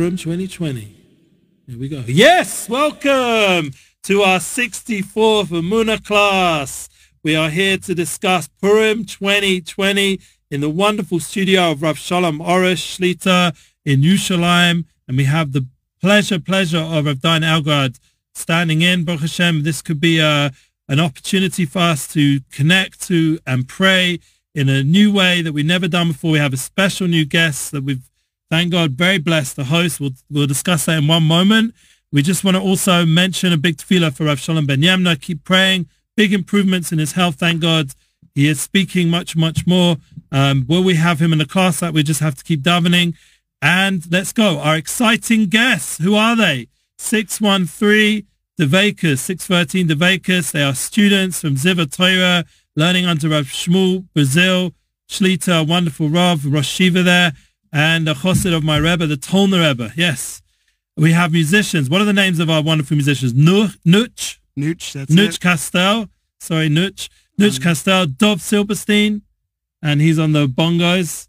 Purim 2020. Here we go. Yes, welcome to our 64th Amuna class. We are here to discuss Purim 2020 in the wonderful studio of Rav Shalom Arush Shlita in Yerushalayim. And we have the pleasure, pleasure of Rav Dayan Elgrod standing in. Baruch Hashem, this could be a, an opportunity for us to connect to and pray in a new way that we've never done before. We have a special new guest that we've, thank God, very blessed, the host. We'll, we'll discuss that in one moment. We just want to also mention a big tefillah for Rav Shalom Ben Yamna. Keep praying. Big improvements in his health, thank God. He is speaking much, much more. Um, will we have him in the class that we just have to keep davening? And let's go. Our exciting guests. Who are they? 613 Devakas, 613 Devakas. They are students from Ziva learning under Rav Shmuel, Brazil, Shlita, wonderful Rav, Rosh Yeshiva there, and a chosid of my Rebbe, the Tolner Rebbe. Yes. We have musicians. What are the names of our wonderful musicians? Nuch, Nuch, Nooch, that's Nuch it. Castell. Sorry, Nuch. Nuch Um, Castell, Dov Silberstein, and he's on the bongos.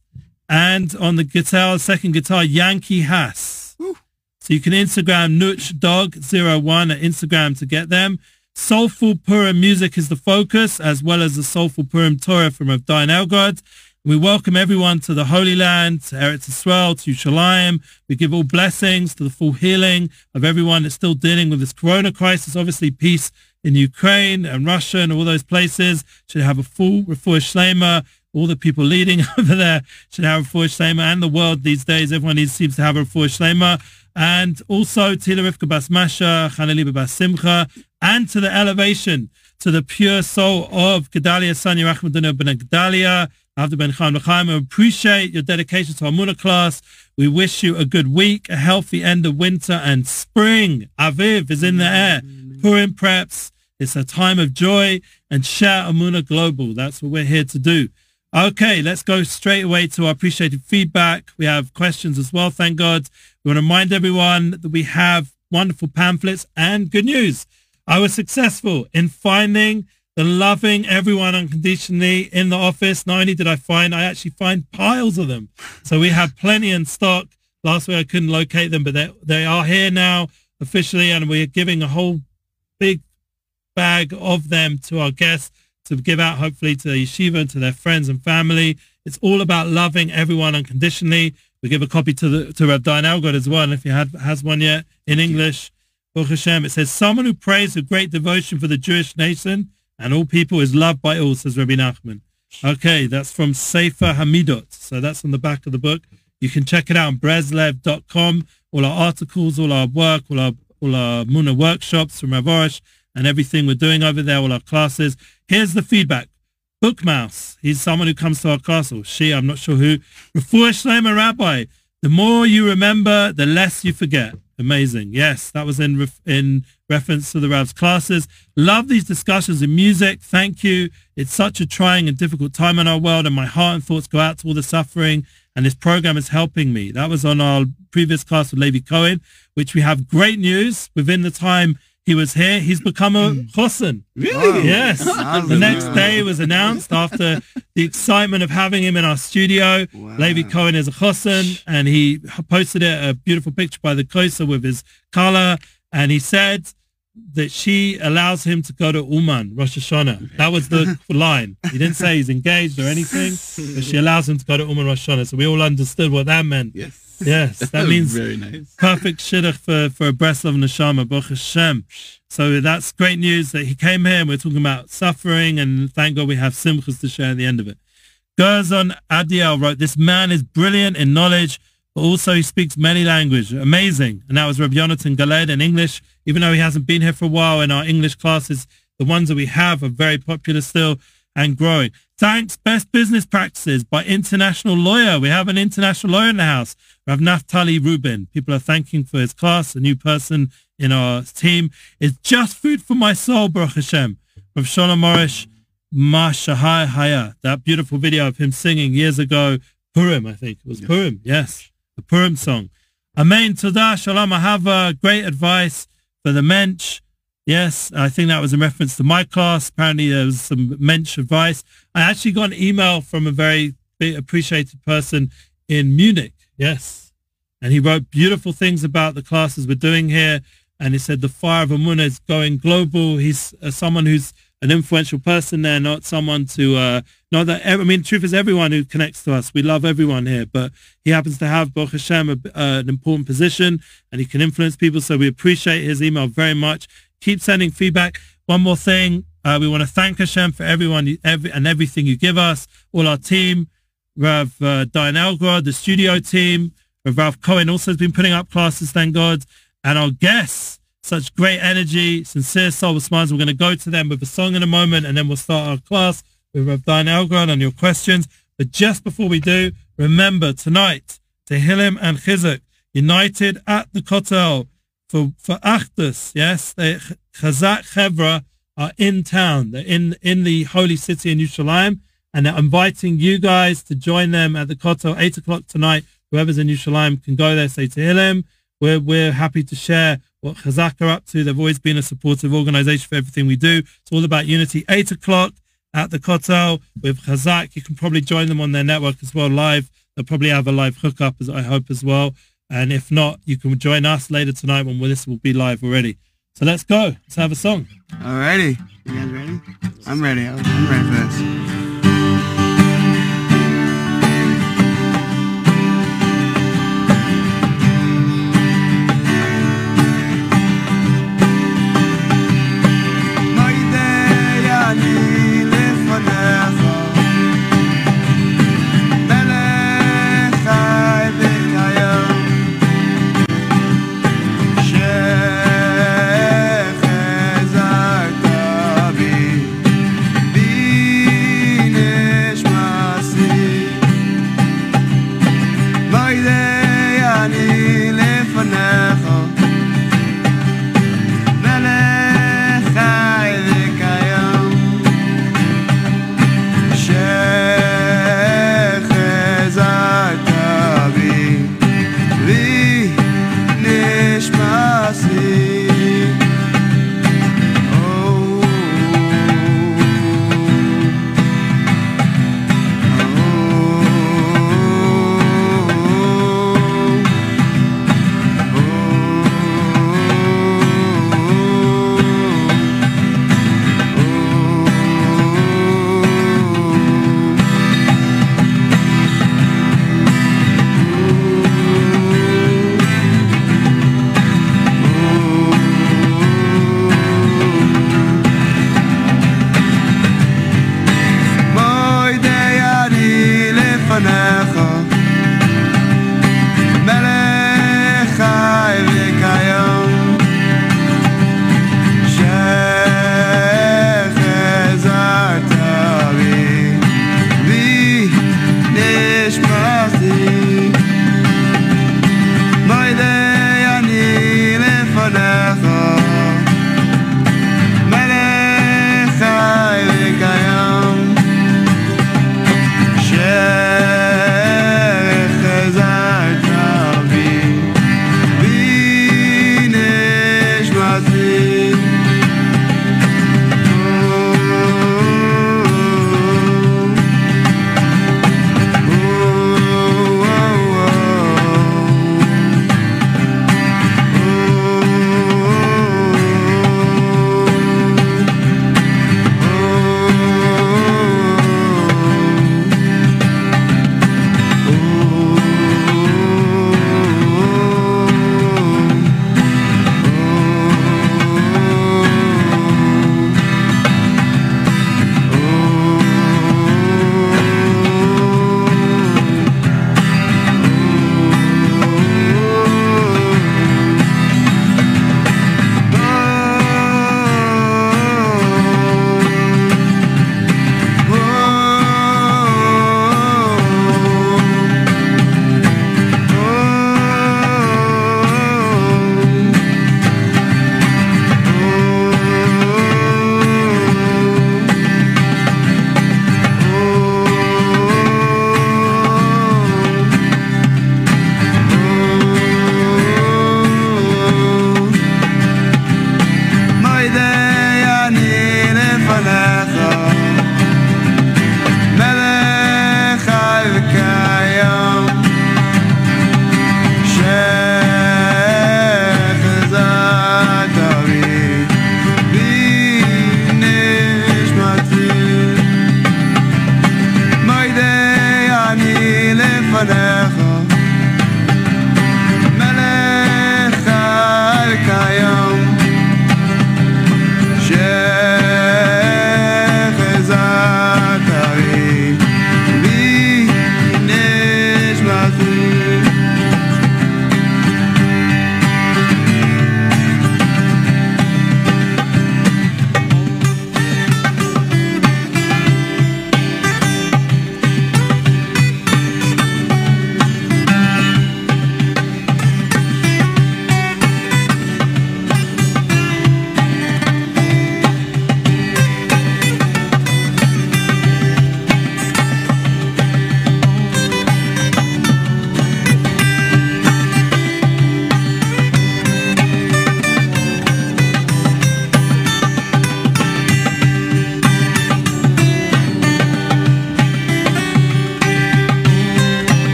And on the guitar, second guitar, Yankee Hass. Woo. So you can Instagram NuchDog01 at Instagram to get them. Soulful Purim music is the focus, as well as the Soulful Purim Torah from Rav Elgrod. We welcome everyone to the Holy Land, to Eretz Yisrael, to Yerushalayim. We give all blessings to the full healing of everyone that's still dealing with this corona crisis. Obviously, peace in Ukraine and Russia and all those places should have a full refuah shlema. All the people leading over there should have a refuah shlema, and the world these days, everyone needs, seems to have a refuah shlema. And also Tila Rivka Bas Masha, Chanaliba Bas Simcha, and to the elevation, to the pure soul of Gedalia Sanya Rachmaduna Ben Gedalia, Avda Ben Chaim L'chaim. We appreciate your dedication to our Muna class. We wish you a good week, a healthy end of winter and spring. Aviv is in the air. Purim preps. It's a time of joy and share Amuna Global. That's what we're here to do. Okay, let's go straight away to our appreciated feedback. We have questions as well, thank God. We want to remind everyone that we have wonderful pamphlets and good news. I was successful in finding the loving everyone unconditionally in the office. Not only did I find, I actually find piles of them. So we have plenty in stock. Last week I couldn't locate them, but they, they are here now officially, and we're giving a whole big bag of them to our guests to give out hopefully to the yeshiva and to their friends and family. It's all about loving everyone unconditionally. We give a copy to the to Rav Dayan Elgrod as well, and if he had, has one yet in English, Baruch Hashem, it says, someone who prays with great devotion for the Jewish nation and all people is loved by all, says Rabbi Nachman. Okay, that's from Sefer Hamidot. So that's on the back of the book. You can check it out on breslev.com. All our articles, all our work, all our all our Muna workshops from Rav Arush and everything we're doing over there, all our classes. Here's the feedback. Bookmouse, he's someone who comes to our or she, I'm not sure who. Refuah Shlomo Rabbi, the more you remember, the less you forget. Amazing. Yes, that was in ref- in reference to the Rav's classes. Love these discussions in music. Thank you. It's such a trying and difficult time in our world, and my heart and thoughts go out to all the suffering. And this program is helping me. That was on our previous class with Levy Cohen, which we have great news. Within the time he was here, he's become a mm. chosin. Really? Yes. The next day was announced after the excitement of having him in our studio. Wow. Levi Cohen is a chosin, and he posted it, a beautiful picture by the Kosa with his color, and he said that she allows him to go to Uman, Rosh Hashanah. That was the line. He didn't say he's engaged or anything, but she allows him to go to Uman Rosh Hashanah. So we all understood what that meant. Yes. Yes, that means very nice. perfect shidduch for, for a Breslov Neshama, Baruch Hashem. So that's great news that he came here and we're talking about suffering and thank God we have simchas to share at the end of it. Gerzon Adiel wrote, this man is brilliant in knowledge, but also he speaks many languages. Amazing. And that was Rabbi Jonathan Galed in English, even though he hasn't been here for a while in our English classes, the ones that we have are very popular still and growing. Thanks, Best Business Practices by International Lawyer. We have an international lawyer in the house, Rav Naftali Rubin. People are thanking for his class, a new person in our team. It's just food for my soul, Baruch Hashem. Rav Shalom Morish, Mashahai Haya. That beautiful video of him singing years ago, Purim, I think. It was Purim, yes. The Purim song. Amen. Todah, Shalom Ahava. Uh, great advice for the mensch. Yes, I think that was in reference to my class. Apparently there was some mensch advice. I actually got an email from a very appreciated person in Munich. Yes. and he wrote beautiful things about the classes we're doing here. And he said the fire of Amunah is going global. He's uh, someone who's an influential person there, not someone to, uh, not that, I mean, truth is everyone who connects to us. We love everyone here, but he happens to have, Baruch Hashem, a, uh, an important position and he can influence people. So we appreciate his email very much. Keep sending feedback. One more thing. Uh, we want to thank Hashem for everyone every, and everything you give us, all our team, Rav uh, Dayan Elgrod, the studio team, Ralph Cohen also has been putting up classes, thank God. And our guests, such great energy, sincere soul smiles. We're going to go to them with a song in a moment, and then we'll start our class with Rav Dayan Elgrod and your questions. But just before we do, remember tonight, Tehillim and Chizuk, united at the Kotel for, for Achdus, yes, the Chazak Chevra are in town. They're in, in the holy city in Yerushalayim, and they're inviting you guys to join them at the Kotel, 8 o'clock tonight whoever's in Yerushalayim can go there, say to Tehillim. We're, we're happy to share what Chazak are up to. They've always been a supportive organization for everything we do. It's all about unity. 8 o'clock at the Kotel with Chazak. You can probably join them on their network as well live. They'll probably have a live hookup, as I hope, as well. And if not, you can join us later tonight when this will be live already. So let's go. Let's have a song. Alrighty. You guys ready? I'm ready. I'm ready for this.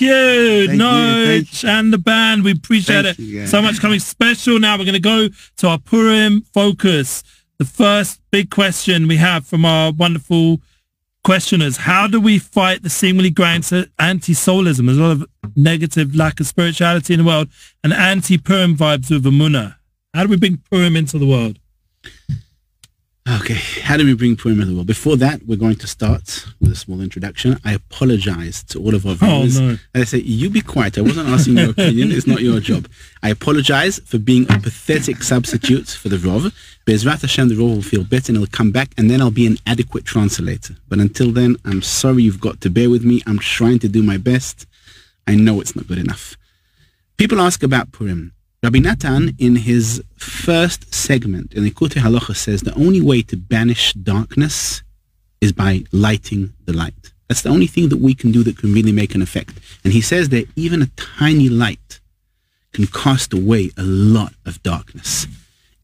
You, Thank Noach, you, and the band. We appreciate Thank it you, so much. Coming special now. We're going to go to our Purim focus. The first big question we have from our wonderful questioners: How do we fight the seemingly growing anti-soulism? There's a lot of negative lack of spirituality in the world and anti-Purim vibes with Amunah. How do we bring Purim into the world? Okay, how do we bring Purim into the world? Before that, we're going to start with a small introduction. I apologize to all of our viewers. Oh, viewers. no. And I say, you be quiet. I wasn't asking your opinion. It's not your job. I apologize for being a pathetic substitute for the Rov. Bezrat Hashem, the Rov will feel better and he'll come back and then I'll be an adequate translator. But until then, I'm sorry you've got to bear with me. I'm trying to do my best. I know it's not good enough. People ask about Purim. Rabbi Natan, in his first segment in the Likutei Halacha, says the only way to banish darkness is by lighting the light. That's the only thing that we can do that can really make an effect. And he says that even a tiny light can cast away a lot of darkness.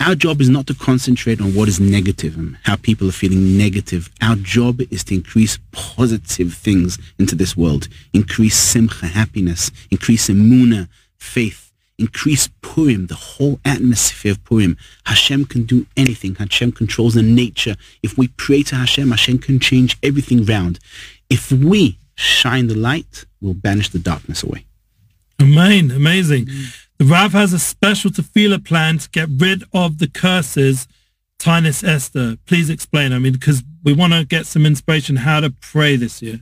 Our job is not to concentrate on what is negative and how people are feeling negative. Our job is to increase positive things into this world. Increase simcha, happiness. Increase emuna, faith. Increase Purim, the whole atmosphere of Purim. Hashem can do anything. Hashem controls the nature. If we pray to Hashem, Hashem can change everything round. If we shine the light, we'll banish the darkness away. Amen. Amazing. The Rav has a special tefillah plan to get rid of the curses. Tanis Esther, please explain. I mean, because we want to get some inspiration how to pray this year.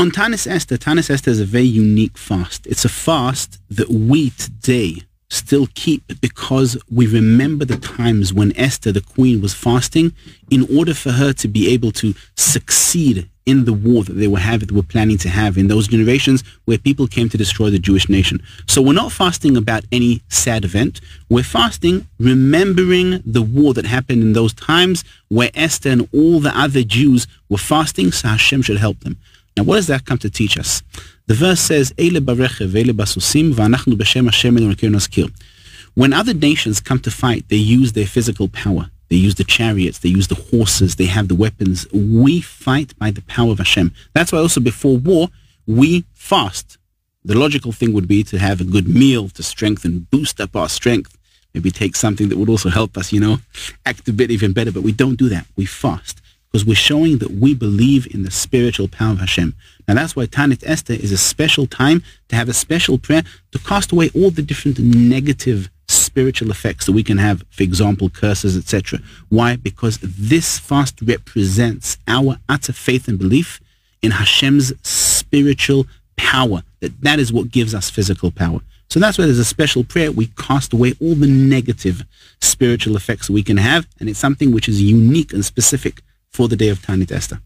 On Tanis Esther, Tanis Esther is a very unique fast. It's a fast that we today still keep because we remember the times when Esther, the queen, was fasting in order for her to be able to succeed in the war that they were having, they were planning to have in those generations where people came to destroy the Jewish nation. So we're not fasting about any sad event. We're fasting remembering the war that happened in those times where Esther and all the other Jews were fasting, so Hashem should help them. Now, what does that come to teach us? The verse says, "Eile basusim, v'anachnu b'shem Hashem Elokeinu nazkir." When other nations come to fight, they use their physical power. They use the chariots, they use the horses, they have the weapons. We fight by the power of Hashem. That's why also before war, we fast. The logical thing would be to have a good meal to strengthen, boost up our strength. Maybe take something that would also help us, you know, act a bit even better. But we don't do that. We fast because we're showing that we believe in the spiritual power of Hashem. Now that's why Tanit Esther is a special time to have a special prayer to cast away all the different negative spiritual effects that we can have, for example, curses, etc. Why? Because this fast represents our utter faith and belief in Hashem's spiritual power. That that is what gives us physical power. So that's why there's a special prayer. We cast away all the negative spiritual effects that we can have, and it's something which is unique and specific for the day of Tanit Esther.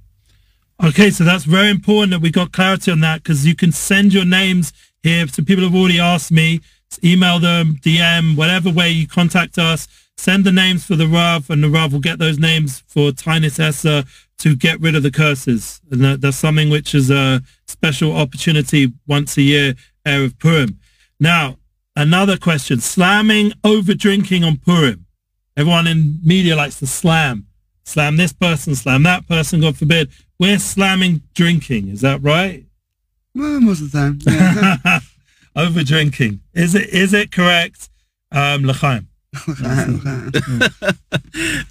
Okay, so that's very important that we got clarity on that because you can send your names here. So people have already asked me, email them, DM, whatever way you contact us, send the names for the Rav and the Rav will get those names for Tanis Esther to get rid of the curses. And that, that's something which is a special opportunity once a year, Air of Purim. Now, another question, slamming over drinking on Purim. Everyone in media likes to slam. Slam this person, slam that person, God forbid. We're slamming drinking. Is that right? Well, most of the time. Yeah. over drinking. Is it is it correct? Um, L'chaim.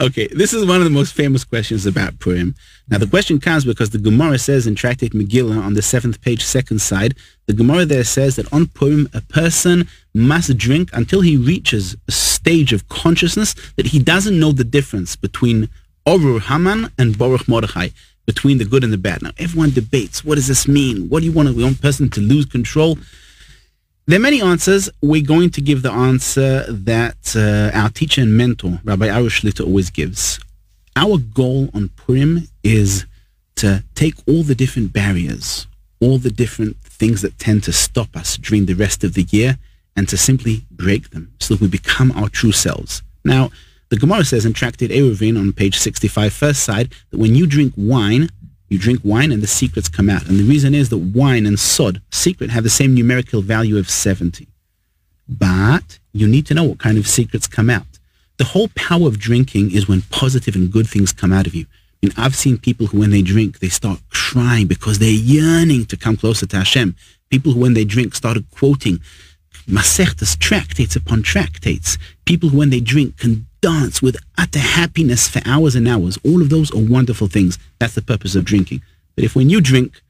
okay, this is one of the most famous questions about Purim. Now, the question comes because the Gemara says in Tractate Megillah on the seventh page, second side, the Gemara there says that on Purim, a person must drink until he reaches a stage of consciousness that he doesn't know the difference between Orur Haman and Baruch Mordechai, between the good and the bad. Now, everyone debates, what does this mean? What do you want a young person to lose control? There are many answers. We're going to give the answer that uh, our teacher and mentor, Rabbi Arush Shlita, always gives. Our goal on Purim is to take all the different barriers, all the different things that tend to stop us during the rest of the year, and to simply break them so that we become our true selves. Now, the Gemara says in Tractate Eruvin on page 65, first side, that when you drink wine, you drink wine and the secrets come out. And the reason is that wine and sod, secret, have the same numerical value of 70. But you need to know what kind of secrets come out. The whole power of drinking is when positive and good things come out of you. I mean, I've seen people who, when they drink, they start crying because they're yearning to come closer to Hashem. People who, when they drink, started quoting Masechtas, tractates upon tractates. People who, when they drink, can dance with utter happiness for hours and hours. All of those are wonderful things. That's the purpose of drinking. But if when you drink,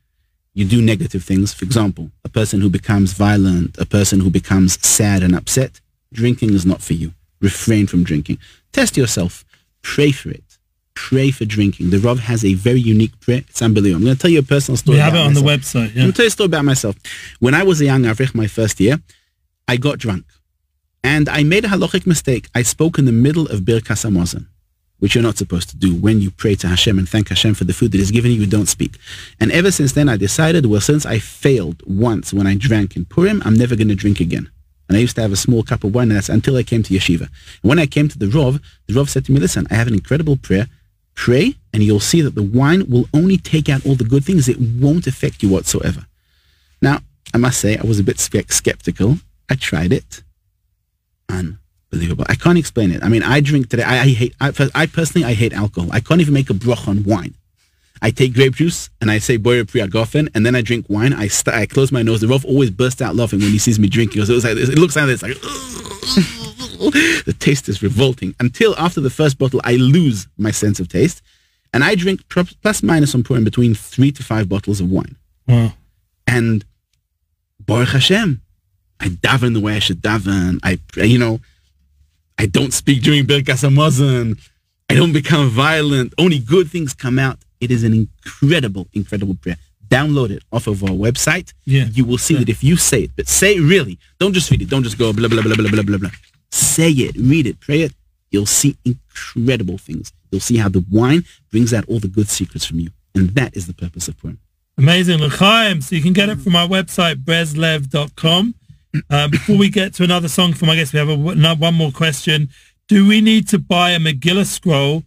you do negative things, for example, a person who becomes violent, a person who becomes sad and upset, drinking is not for you. Refrain from drinking. Test yourself. Pray for it. Pray for drinking. The Rav has a very unique prayer. It's unbelievable. I'm going to tell you a personal story. We have it on the myself. I'm going to tell you a story about myself. When I was a young Avrich, my first year, I got drunk. And I made a halachic mistake. I spoke in the middle of Birkas Hamazon, which you're not supposed to do. When you pray to Hashem and thank Hashem for the food that is given you, you don't speak. And ever since then, I decided, well, since I failed once when I drank in Purim, I'm never going to drink again. And I used to have a small cup of wine, and that's until I came to yeshiva. And when I came to the Rov, the Rov said to me, listen, I have an incredible prayer. Pray, and you'll see that the wine will only take out all the good things. It won't affect you whatsoever. Now, I must say, I was a bit skeptical. I tried it. Unbelievable. I can't explain it. I mean, I drink today. I, I hate, I, I personally, I hate alcohol. I can't even make a broch on wine. I take grape juice and I say boyer priagofen and then I drink wine. I st- I close my nose. The Rov always bursts out laughing when he sees me drinking. Because it, was like, it looks like this, like the taste is revolting. Until after the first bottle, I lose my sense of taste, and I drink plus minus on Purim between three to five bottles of wine. Wow. And Baruch Hashem, I daven the way I should daven. I, you know, I don't speak during Birkas Hamazon. I don't become violent. Only good things come out. It is an incredible, incredible prayer. Download it off of our website. Yeah. You will see that if you say it, but say it really. Don't just read it. Don't just go blah, blah, blah, blah, blah, blah, blah. Say it, read it, pray it. You'll see incredible things. You'll see how the wine brings out all the good secrets from you. And that is the purpose of Purim. Amazing. L'chaim. So you can get it from our website, breslev.com. Uh, before we get to another song from, I guess we have a, one more question. Do we need to buy a Megillah scroll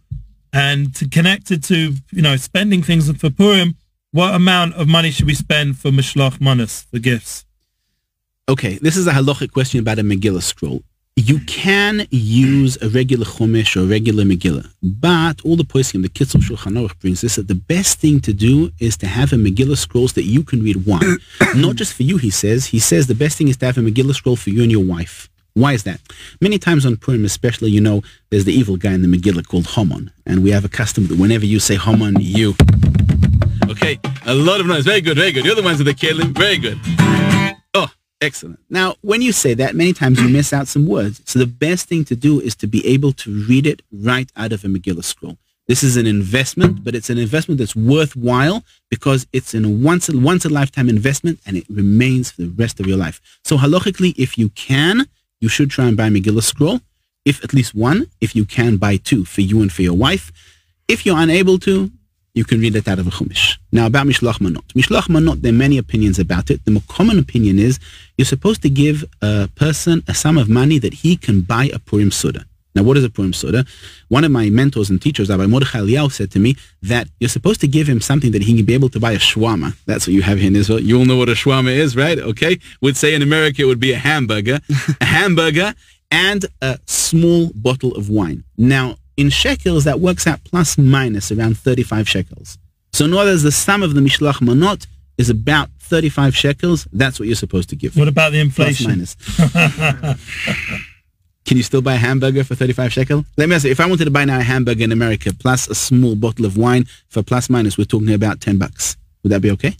and to connect it to, you know, spending things for Purim? What amount of money should we spend for Mishloch Manas, for gifts? Okay, this is a halachic question about a Megillah scroll. You can use a regular Chumash or a regular Megillah, but all the poskim, the Kitzur Shulchan Aruch brings this, that the best thing to do is to have a Megillah scrolls that you can read one. Not just for you, he says. He says the best thing is to have a Megillah scroll for you and your wife. Why is that? Many times on Purim, especially, you know, there's the evil guy in the Megillah called Haman, and we have a custom that whenever you say Haman, you. Okay, a lot of noise. Very good, very good. You're the ones with the kelim. Very good. Oh, excellent. Now, when you say that, many times you miss out some words. So the best thing to do is to be able to read it right out of a Megillah scroll. This is an investment, but it's an investment that's worthwhile because it's a once a, once a lifetime investment and it remains for the rest of your life. So halachically, if you can, you should try and buy a Megillah scroll. If at least one, if you can buy two for you and for your wife. If you're unable to, you can read it out of a chumash. Now about Mishloach Manot. Mishloach Manot, there are many opinions about it. The more common opinion is you're supposed to give a person a sum of money that he can buy a Purim Suda. Now, what is a Purim Suda? One of my mentors and teachers, Rabbi Mordechai Eliyahu, said to me that you're supposed to give him something that he can be able to buy a shawarma. That's what you have here in Israel. You all know what a shawarma is, right? Okay. Would say in America it would be a hamburger. a hamburger and a small bottle of wine. Now, in shekels, that works out plus minus around 35 shekels. So in other words, the sum of the Mishloach Manot is about 35 shekels. That's what you're supposed to give. What about the inflation? minus. Can you still buy a hamburger for 35 shekel? Let me ask you, if I wanted to buy now a hamburger in America plus a small bottle of wine for plus minus, we're talking about 10 bucks. Would that be okay?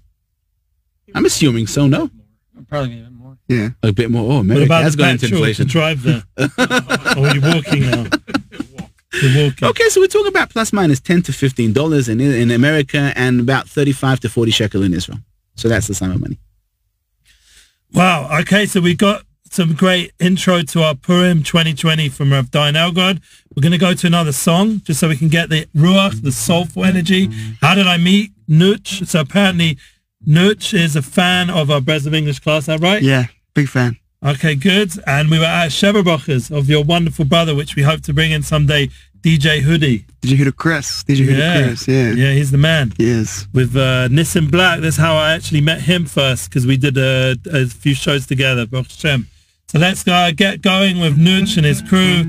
I'm assuming so, no? Probably even more. Yeah. A bit more. Oh, What America about has the gone into petrol to inflation. drive there? or are you walking now? You're walking. Okay, so we're talking about plus minus 10 to $15 in, in America and about 35 to 40 shekel in Israel. So that's the sum of money. Wow. Okay, so we got some great intro to our Purim 2020 from Rav Dayan Elgrod. We're going to go to another song just so we can get the ruach, the soulful energy. How did I meet Nuch? So apparently Nuch is a fan of our Breslov English class, is that right? Yeah. Big fan. Okay, good. And we were at Sheva Brachos of your wonderful brother, which we hope to bring in someday, DJ Hoodie. Did you hear the Chris? Did you hear Yeah. the Chris? Yeah. Yeah, he's the man. He is. with uh, Nissan Black. That's how I actually met him first because we did a, a few shows together. Baruch Hashem. So let's uh, get going with Nuch and his crew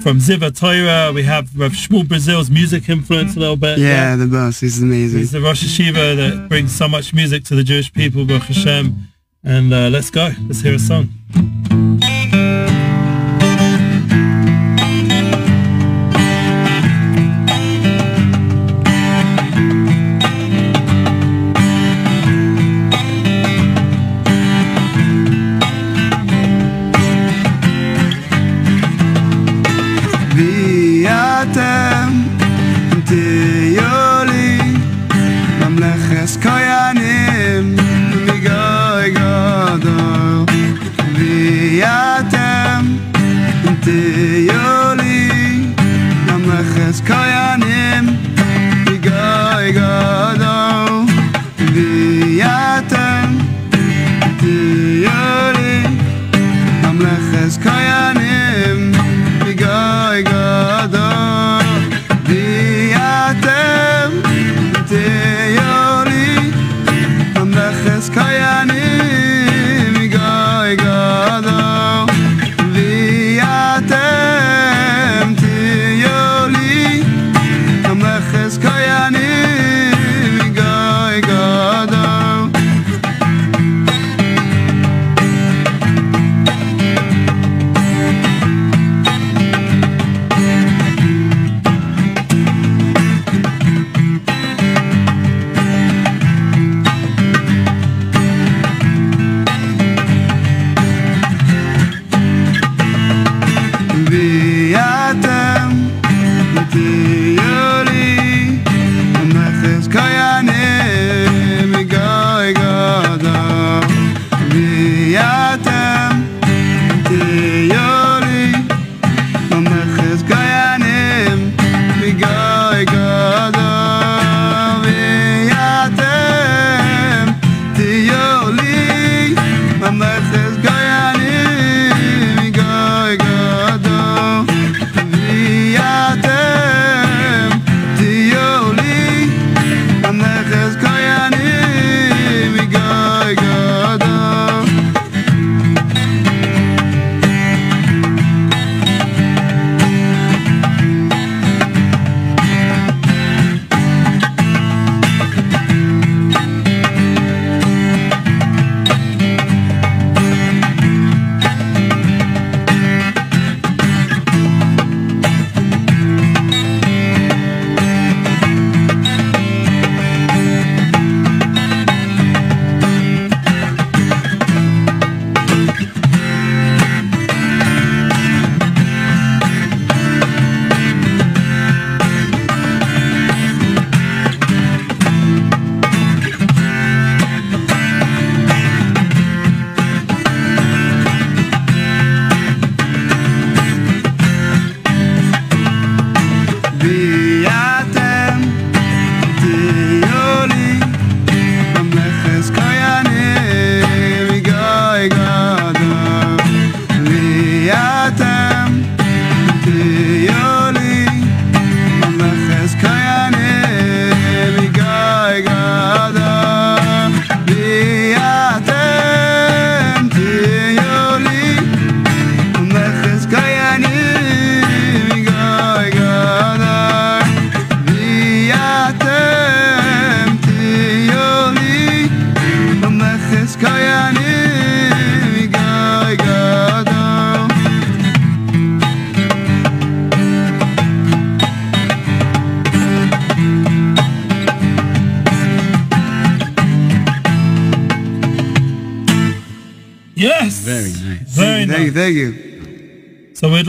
from Zeev HaTorah. We have Rav Shmuel Brazil's music influence a little bit. Yeah, the boss. He's amazing. He's the Rosh Hashiva that brings so much music to the Jewish people, Baruch Hashem. And uh, let's go. Let's hear a song. Thank you.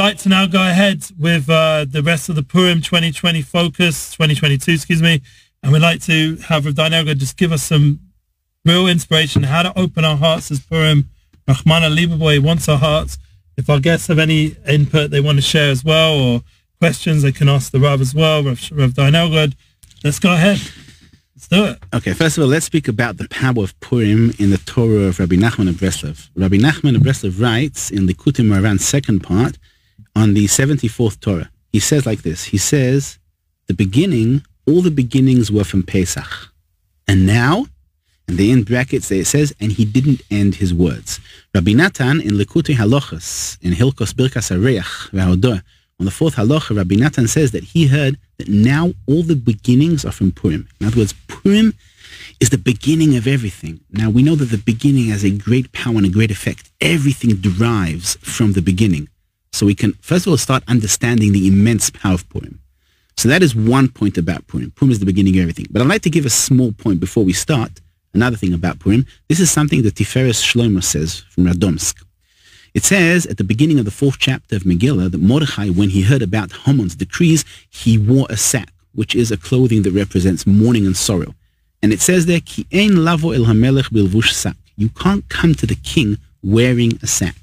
Like to now go ahead with uh, the rest of the Purim 2020 focus, 2022, excuse me. And we'd like to have Rav Dayan Elgrod just give us some real inspiration, how to open our hearts as Purim. Rahmana Lieberboy wants our hearts. If our guests have any input they want to share as well or questions, they can ask the Rav as well, Rav, Rav Dayan Elgrod. Let's go ahead. Let's do it. Okay, first of all, let's speak about the power of Purim in the Torah of Rabbi Nachman of Breslov. Rabbi Nachman of Breslov writes in the Likutei Moharan second part on the 74th Torah. He says like this. He says, the beginning, all the beginnings were from Pesach. And now, and they in brackets there it says, and he didn't end his words. Rabbi Natan in Likutei Halochas, in Hilkos Birkas Areach, On the fourth halacha, Rabbi Natan says that he heard that now all the beginnings are from Purim. In other words, Purim is the beginning of everything. Now we know that the beginning has a great power and a great effect. Everything derives from the beginning. So we can first of all start understanding the immense power of Purim. So that is one point about Purim. Purim is the beginning of everything. But I'd like to give a small point before we start. Another thing about Purim. This is something that Tiferes Shlomo says from Radomsk. It says at the beginning of the fourth chapter of Megillah that Mordechai, when he heard about Haman's decrees, he wore a sack, which is a clothing that represents mourning and sorrow. And it says there, Ki ein lavo el hamelech bilvush sak. You can't come to the king wearing a sack.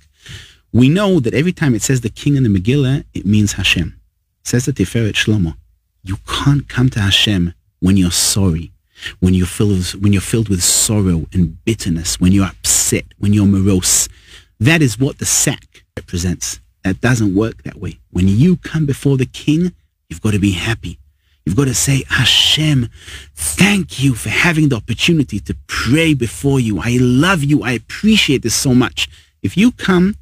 We know that every time it says the king in the Megillah, it means Hashem. It says the Tiferet Shlomo. You can't come to Hashem when you're sorry, when you're filled with, when you're filled with sorrow and bitterness, when you're upset, when you're morose. That is what the sack represents. That doesn't work that way. When you come before the king, you've got to be happy. You've got to say, Hashem, thank you for having the opportunity to pray before you. I love you. I appreciate this so much. If you come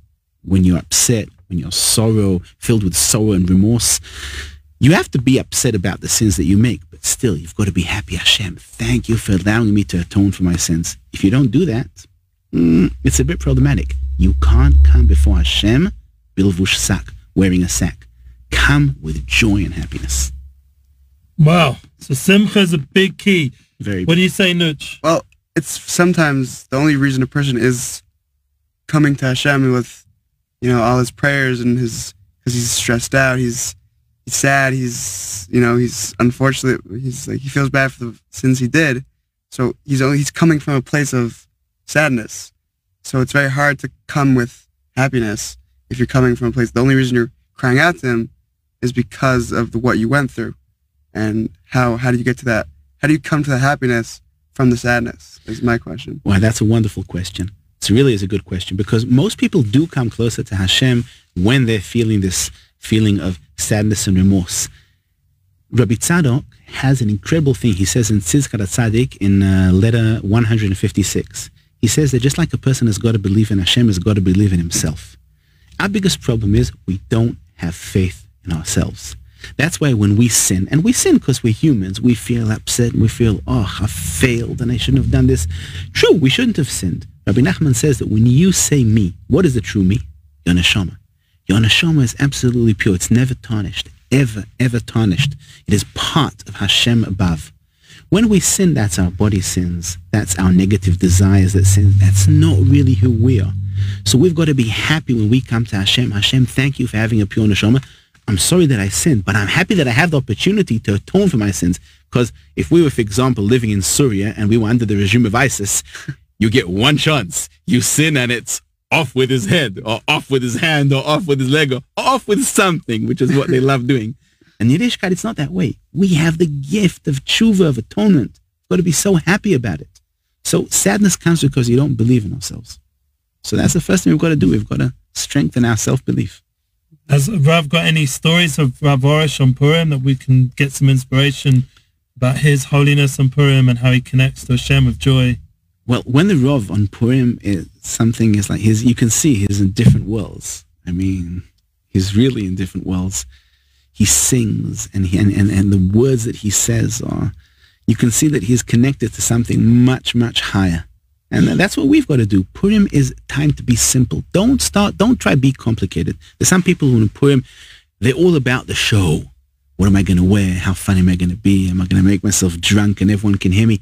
when you're upset, when you're sorrow, filled with sorrow and remorse, you have to be upset about the sins that you make, but still, you've got to be happy. Hashem, thank you for allowing me to atone for my sins. If you don't do that, mm, it's a bit problematic. You can't come before Hashem, bilvush sak, wearing a sack. Come with joy and happiness. Wow. So simcha is a big key. Very What do you say, Nuch? Well, it's sometimes the only reason a person is coming to Hashem with, you know, all his prayers and his, because he's stressed out, he's, he's sad, he's, you know, he's unfortunate, he's like, he feels bad for the sins he did. So he's only, he's coming from a place of sadness. So it's very hard to come with happiness if you're coming from a place, the only reason you're crying out to him is because of the, what you went through. And how, how do you get to that? How do you come to the happiness from the sadness is my question. Wow, that's a wonderful question. It really is a good question because most people do come closer to Hashem when they're feeling this feeling of sadness and remorse. Rabbi Tzadok has an incredible thing. He says in Tzidkat Tzadik in uh, letter 156. He says that just like a person has got to believe in Hashem, has got to believe in himself. Our biggest problem is we don't have faith in ourselves. That's why when we sin, and we sin because we're humans, we feel upset and we feel, oh, I failed and I shouldn't have done this. True, we shouldn't have sinned. Rabbi Nachman says that when you say me, what is the true me? Your neshama. Your neshama is absolutely pure. It's never tarnished, ever, ever tarnished. It is part of Hashem above. When we sin, that's our body sins. That's our negative desires that sin. That's not really who we are. So we've got to be happy when we come to Hashem. Hashem, thank you for having a pure neshama. I'm sorry that I sinned, but I'm happy that I have the opportunity to atone for my sins. Because if we were, for example, living in Syria and we were under the regime of ISIS, you get one chance. You sin and it's off with his head or off with his hand or off with his leg or off with something, which is what they love doing. And Yiddishkeit, it's not that way. We have the gift of tshuva, of atonement. We've got to be so happy about it. So sadness comes because you don't believe in ourselves. So that's the first thing we've got to do. We've got to strengthen our self-belief. Has Rav got any stories of Rav Arush on Purim that we can get some inspiration about his holiness on Purim and how he connects to Hashem of joy? Well, when the Rav on Purim is something is like his, you can see he's in different worlds. I mean, he's really in different worlds. He sings and, he, and, and, and the words that he says are, you can see that he's connected to something much, much higher. And that's what we've got to do. Purim is time to be simple. Don't start, don't try be complicated. There's some people who in Purim, they're all about the show. What am I going to wear? How funny am I going to be? Am I going to make myself drunk and everyone can hear me?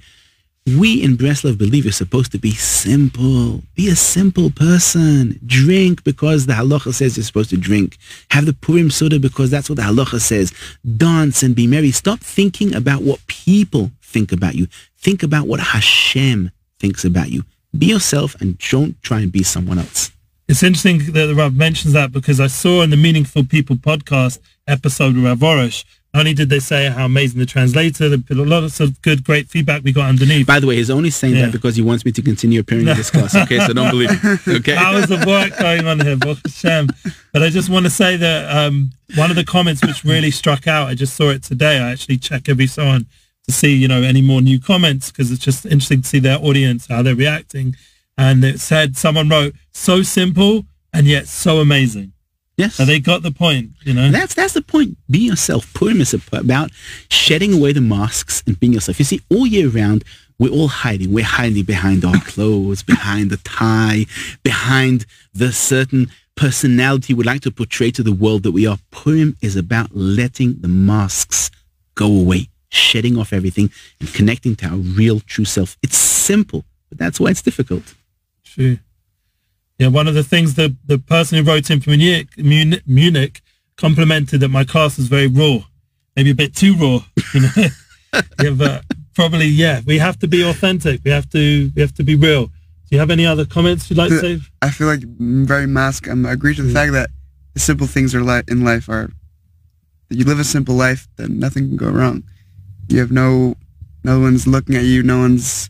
We in Breslov believe you're supposed to be simple. Be a simple person. Drink because the halacha says you're supposed to drink. Have the Purim soda because that's what the halacha says. Dance and be merry. Stop thinking about what people think about you. Think about what Hashem thinks about you. Be yourself and don't try and be someone else. It's interesting that the Rav mentions that because I saw in the Meaningful People podcast episode with Rav Arush, not only did they say how amazing the translator, a lot of good, great feedback we got underneath. By the way, he's only saying Yeah. that because he wants me to continue appearing in this class. Okay, so don't believe him. Okay. hours of work going on here, Hashem. But I just want to say that um, one of the comments which really struck out, I just saw it today. I actually check every so on to see, you know, any more new comments because it's just interesting to see their audience, how they're reacting. And it said, someone wrote, so simple and yet so amazing. Yes. So they got the point, you know. That's that's the point. Be yourself. Purim is about shedding away the masks and being yourself. You see, all year round, we're all hiding. We're hiding behind our clothes, behind the tie, behind the certain personality we'd like to portray to the world that we are. Purim is about letting the masks go away, shedding off everything and connecting to our real true self. It's simple, but that's why it's difficult. Yeah, one of the things the the person who wrote in from Munich, Munich, Munich complimented that my class was very raw, maybe a bit too raw. You know, yeah, but probably yeah. We have to be authentic. We have to we have to be real. Do you have any other comments you'd like to say? I feel like very mask. I'm, I agree to the mm. fact that the simple things are li- in life are that you live a simple life, then nothing can go wrong. You have no no one's looking at you. No one's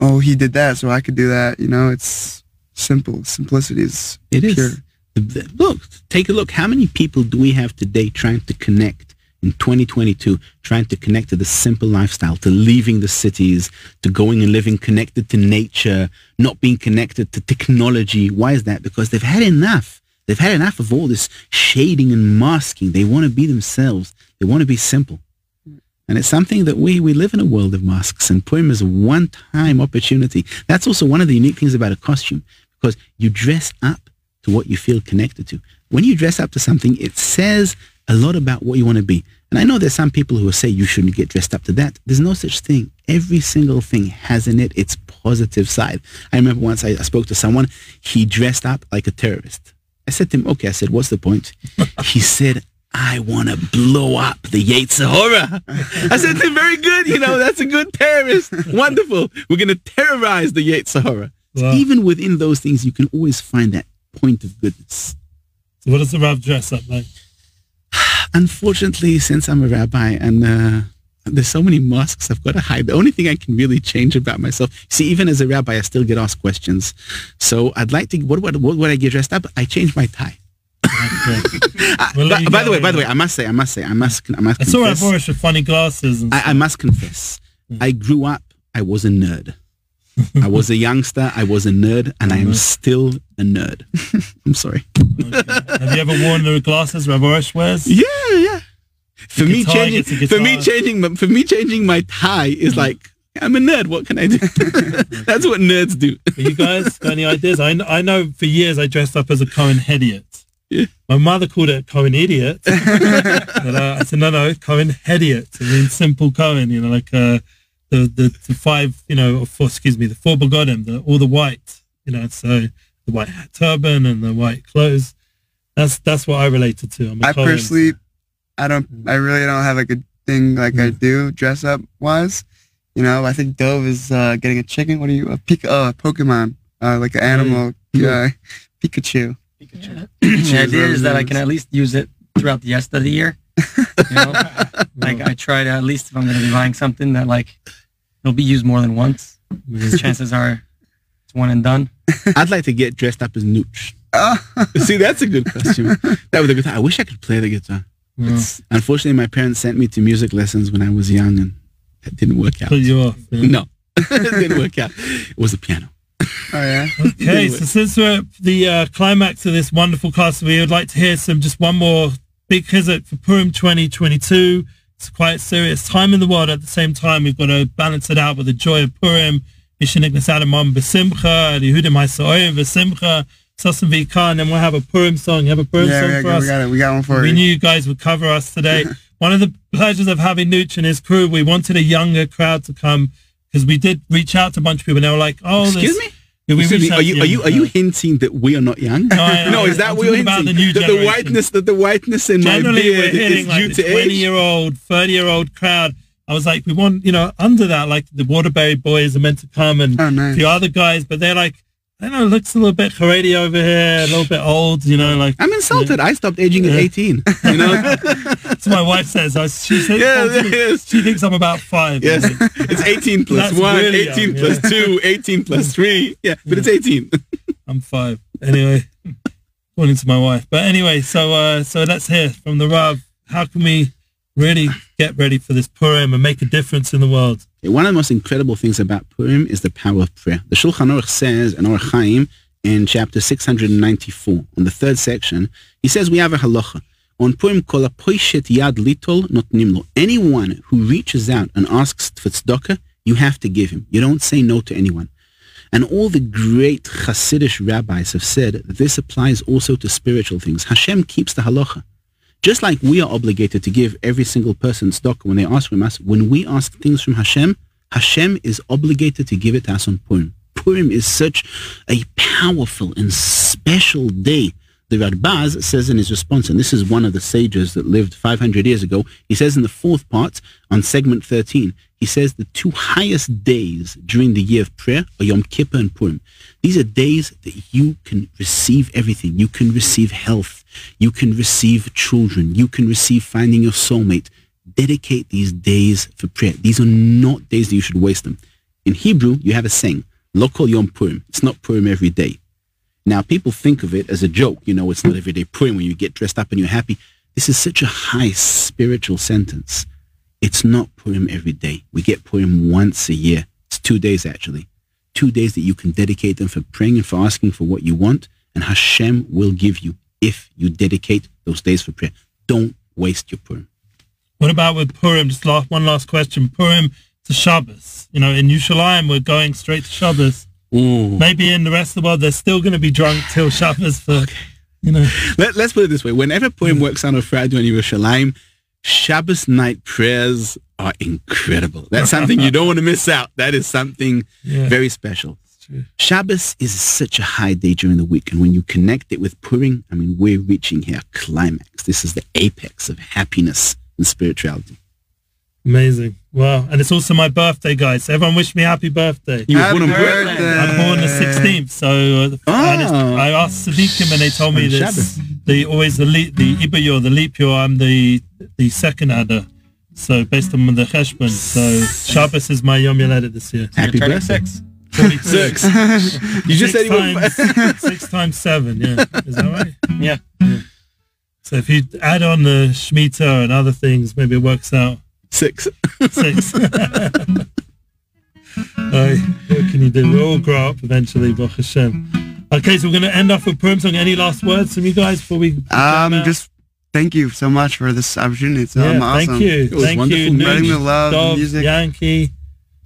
oh he did that, so I could do that. You know, it's simple. Simplicity is It is. pure. The- Look, take a look. How many people do we have today trying to connect in 2022, trying to connect to the simple lifestyle, to leaving the cities, to going and living connected to nature, not being connected to technology? Why is that? Because they've had enough. They've had enough of all this shading and masking. They want to be themselves. They want to be simple. And it's something that we, we live in a world of masks and Purim is a one-time opportunity. That's also one of the unique things about a costume because you dress up to what you feel connected to. When you dress up to something, it says a lot about what you want to be. And I know there's some people who will say you shouldn't get dressed up to that. There's no such thing. Every single thing has in it its positive side. I remember once I, I spoke to someone, he dressed up like a terrorist. I said to him, okay, I said, what's the point? he said, I want to blow up the Yetzer Hara. I said to him, very good, you know, that's a good terrorist. Wonderful. We're going to terrorize the Yetzer Hara. Wow. even within those things, you can always find that point of goodness. So what does the Rav dress up like? Unfortunately, since I'm a rabbi and uh, there's so many masks I've got to hide, the only thing I can really change about myself, see, even as a rabbi, I still get asked questions. So I'd like to, what, what, what would I get dressed up? I change my tie. Okay. I- by, by the way, by the way, I must say, I must say, I must, I must I saw confess. With funny glasses and I, I must confess, I grew up, I was a nerd. I was a youngster, I was a nerd, and I am still a nerd. I'm sorry. Have you ever worn the glasses Rav wears? Yeah, yeah. For me guitar changing, for me changing, my- for me changing my tie is like I'm a nerd. What can I do? That's what nerds do. You guys got any ideas? I, I know for years I dressed up as a Cohen Hediot. Yeah. My mother called it Cohen Idiot. but uh, I said, no, no, Cohen Hediot. It means simple Cohen, you know, like uh, the, the, the five, you know, four, excuse me, the four begodim, the, all the white, you know, so the white hat turban and the white clothes. That's that's what I related to. I'm a I Cohen. personally, I don't, I really don't have like a thing like I do dress up wise. You know, I think Dove is uh, getting a chicken. What are you? A Pika, oh, a Pokemon, uh, like an animal, uh, Pikachu. the idea is that I can at least use it throughout the rest of the year. You know, like I try to at least if I'm going to be buying something that like it'll be used more than once because chances are it's one and done. I'd like to get dressed up as Nooch. See, that's a good question. that was a guitar. I wish I could play the guitar. Yeah. Unfortunately, my parents sent me to music lessons when I was young, and that didn't work out. Put you off. yeah. No, it didn't work out. It was the piano. oh yeah. Okay, so since we're at the uh, climax of this wonderful class, we would like to hear some just one more big chizuk for Purim 2022. It's quite a serious time in the world. At the same time, we've got to balance it out with the joy of Purim. Mishanik Nasadamam Besimcha, Yehudim Haisoim Besimcha, Sasim Vika, and then we'll have a Purim song. You have a Purim Yeah, song we for us? we got it. We got one for We you. knew you guys would cover us today. One of the pleasures of having Nooch and his crew, we wanted a younger crowd to come because we did reach out to a bunch of people and they were like, oh, Excuse this- me. Yeah, we Excuse reached me, out are you are you are you hinting that we are not young? I- no, I- is that I'm what you're talking about hinting? the new that the whiteness that the whiteness in my generally we're beard is like due the to 20 age. year old 30 year old crowd i was like we want you know under that like the waterbury boys are meant to come and Oh, nice. few other guys but they're like i don't know looks a little bit Haredi over here a little bit old you know like I'm insulted. I stopped aging at 18. You know? so my wife says I, she says Yeah, oh, she, yes. she thinks i'm about five yes, it's 18 plus That's 1, really 18 young, plus yeah. 2, 18 plus 3. Yeah, but it's 18. i'm five anyway according to my wife but anyway so uh so let's hear from the rav how can we really get ready for this purim and make a difference in the world One of the most incredible things about Purim is the power of prayer. The Shulchan Aruch says in Orach Chaim, in chapter 694, on the third section, he says we have a halacha. On Purim kol yad litol not nimlo. Anyone who reaches out and asks for tzedakah, you have to give him. You don't say no to anyone. And all the great Hasidic rabbis have said this applies also to spiritual things. Hashem keeps the halacha. Just like we are obligated to give every single person stock when they ask from us, when we ask things from Hashem, Hashem is obligated to give it to us on Purim. Purim is such a powerful and special day. The Radbaz says in his response, and this is one of the sages that lived 500 years ago, he says in the fourth part on segment 13, he says the two highest days during the year of prayer are Yom Kippur and Purim. These are days that you can receive everything. You can receive health. You can receive children. You can receive finding your soulmate. Dedicate these days for prayer. These are not days that you should waste them. In Hebrew, you have a saying, Lokol Yom Purim. It's not Purim every day. Now, people think of it as a joke. You know, it's not every day Purim when you get dressed up and you're happy. This is such a high spiritual sentence. It's not Purim every day. We get Purim once a year. It's two days, actually. Two days that you can dedicate them for praying and for asking for what you want, and Hashem will give you if you dedicate those days for prayer. Don't waste your Purim. What about with Purim? Just last, one last question. Purim to Shabbos. You know, in Yerushalayim, we're going straight to Shabbos. Ooh. Maybe in the rest of the world, they're still going to be drunk till Shabbos for, you know. Let, us put it this way. Whenever Purim works on a Friday on Yerushalayim, Shabbos night prayers are incredible. That's something you don't want to miss out. That is something Yeah. very special. Shabbos is such a high day during the week, and when you connect it with Purim, I mean, we're reaching here a climax. This is the apex of happiness and spirituality. Amazing. Wow. And it's also my birthday, guys. Everyone wish me happy birthday. You Happy born on birthday. I'm born the 16th, so uh, the- and it's- I asked Sadiqim and they told me On that Shabbos. the always the leap, the Ibayur, the leap year, I'm the the second Adar. So based on the Cheshbon, so Shabbos is my Yom Yeledet this year. Happy You're birthday. Six. You just Six said you were... times, six times seven, yeah. Is that right? Yeah. So if you add on the Shemitah and other things, maybe it works out Six. six. Aye, what can you do? We'll all grow up eventually, Baruch Hashem. Okay, so we're going to end off with Purim song. Any last words from you guys before we? Um, just thank you so much for this opportunity. It's yeah, um, awesome. thank you, was thank wonderful you, meeting you. Nuge, Spreading the love, Dov, music. Yankee.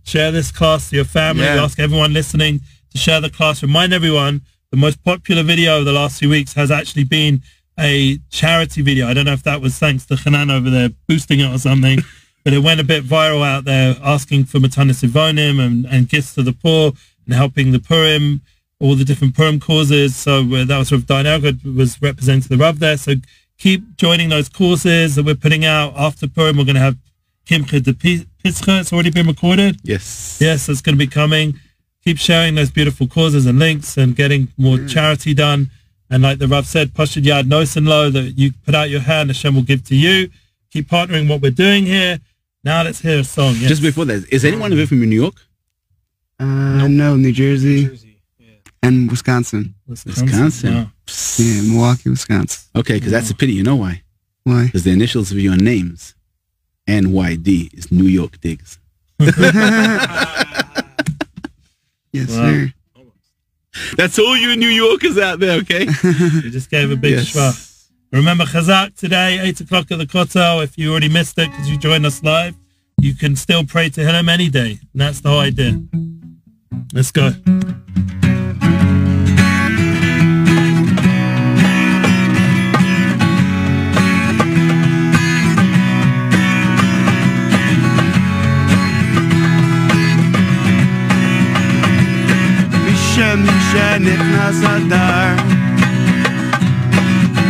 Share this class to your family. Yeah. Ask everyone listening to share the class. Remind everyone the most popular video of the last few weeks has actually been a charity video. I don't know if that was thanks to Hanan over there boosting it or something, but it went a bit viral out there asking for Matanis Ivonim and, and gifts to the poor and helping the Purim, all the different Purim causes. So uh, that was sort of Elgrod was representing the Rav there. So keep joining those courses that we're putting out after Purim. We're going to have Kimcha de Pi- Pischa. It's already been recorded. Yes. Yes, it's going to be coming. Keep sharing those beautiful causes and links and getting more charity done. And like the Rav said, Pashad Yad Nos and Lo, that you put out your hand, Hashem will give to you. Keep partnering what we're doing here. Now let's hear a song. Yes. Just before that, is anyone of you from New York? Uh, no, New Jersey and Wisconsin. Wisconsin. Wow. Yeah, Milwaukee, Wisconsin. Okay, because that's a pity. You know why? Why? Because the initials of your names, NYD, is New York Digs. Yes, Wow. sir. That's all you New Yorkers out there, okay? You just gave a big Yes. shva. Remember Chazak today, 8 o'clock at the Kotel. If you already missed it because you joined us live, you can still pray to him any day. And that's the whole idea. Let's go. Misha, Misha, נכנס אדר.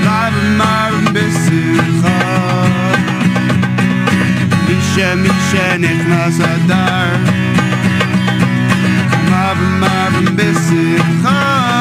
רב מר בשמחה. מישה, מישה, נכנס אדר. רב מר בשמחה.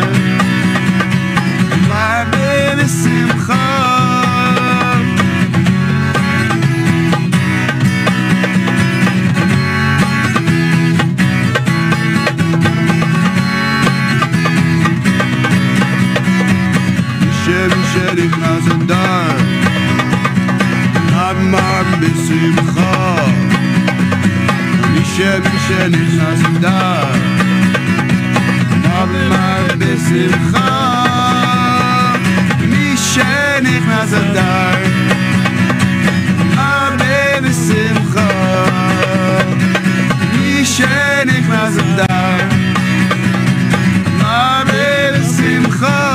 שנכנס לדר נאמר בשמחה מי שנכנס לדר הרבה בשמחה מי שנכנס לדר הרבה בשמחה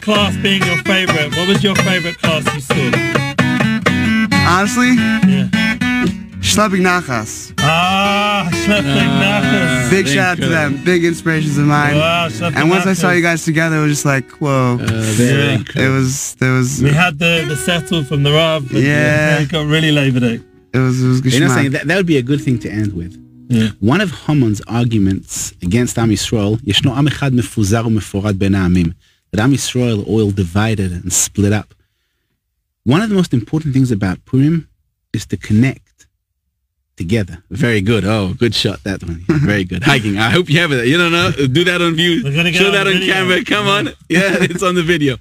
class being your favorite, what was your favorite class you saw? Honestly, Yeah. Schlepping Nachas. Ah, Schlepping Nachas. Big shout out to them. Big inspirations of mine. Wow, Schlepping And once I saw Nachas. you guys together, it was just like, whoa. Yeah. It was, there was, We it had the, the settle from the Rav. but Yeah. It got really Labor Day. was, it was good You know, what I'm saying shit. that, that would be a good thing to end with. Yeah. One of Haman's arguments against Am Yisrael, ישנו עם אחד מפוזר ומפורד בין העמים. That Am Yisrael all divided and split up. One of the most important things about Purim is to connect together. Very good. Oh, good shot that one. Very good. Hiking. I hope you have it. You don't know. Do that on view. Show that on camera. Come on. Yeah, it's on the video.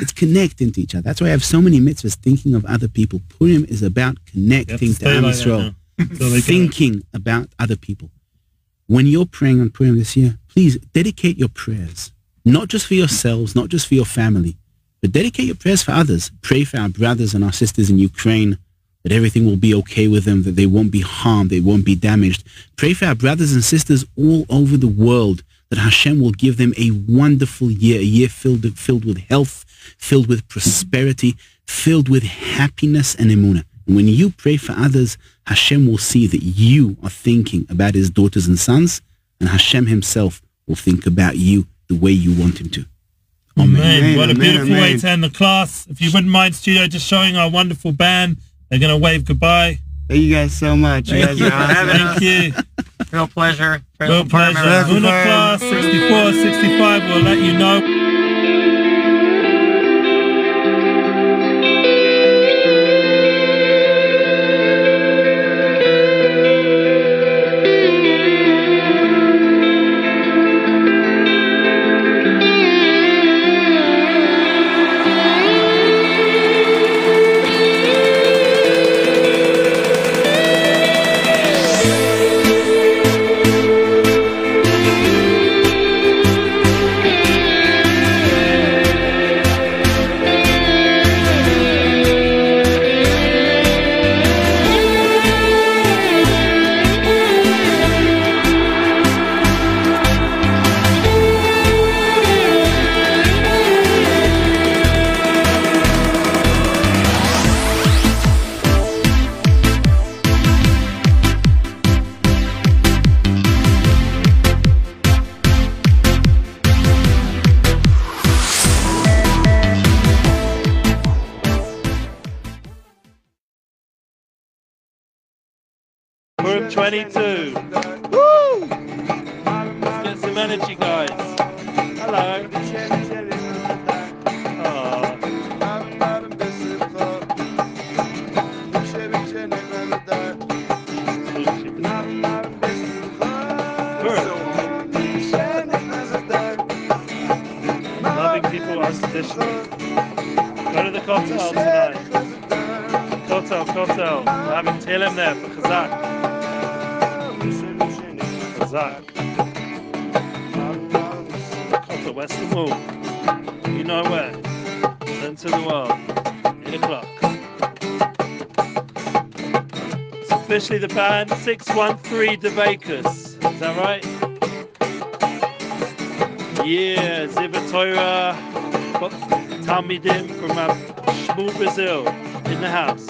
It's connecting to each other. That's why I have so many mitzvahs thinking of other people. Purim is about to connecting to stay Am Yisrael now. Until they get it. thinking about other people. When you're praying on Purim this year, please dedicate your prayers, not just for yourselves, not just for your family, but dedicate your prayers for others. Pray for our brothers and our sisters in Ukraine, that everything will be okay with them, that they won't be harmed, they won't be damaged. Pray for our brothers and sisters all over the world, that Hashem will give them a wonderful year, a year filled, filled with health, filled with prosperity, filled with happiness and emunah. And when you pray for others, Hashem will see that you are thinking about his daughters and sons, and Hashem himself will think about you the way you want him to. Amen. Amen, What a amen, beautiful way to end the class. If you wouldn't mind, studio, just showing our wonderful band. They're going to wave goodbye. Thank you guys so much. You guys Thank you are awesome. having Thank you. Real pleasure. Real pleasure. Real Una pleasure. class 64, 65. We'll let you know. 613 Devacus. Is that right? Yeah, Zeev HaTorah, Talmidim from uh, Shmuel, Brazil, in the house.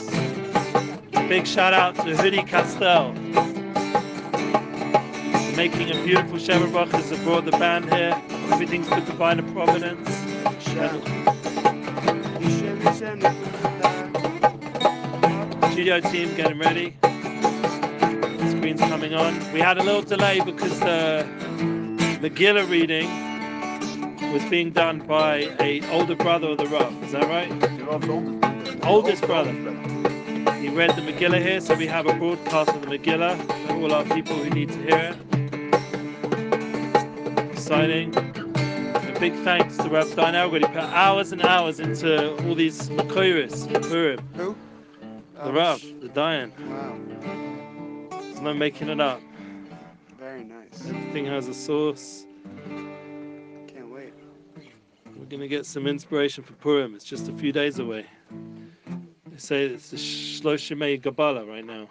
Big shout out to Hoodie Castell. Making a beautiful Sheva Brachos that brought the band here. Everything's for divine providence. Studio team getting ready. Screen's coming on. We had a little delay because the Megillah reading was being done by a older brother of the Rav. Is that right? Oldest brother. He read the Megillah here, so we have a broadcast of the Megillah for all our people who need to hear it. Exciting. A big thanks to Rav Stein. He put hours and hours into all these Purim. Who? The Rav, the Dayan. Wow. There's no making it up. Very nice. Everything has a source. Can't wait. We're going to get some inspiration for Purim. It's just a few days away. They say it's the Shloshimei Gabala right now.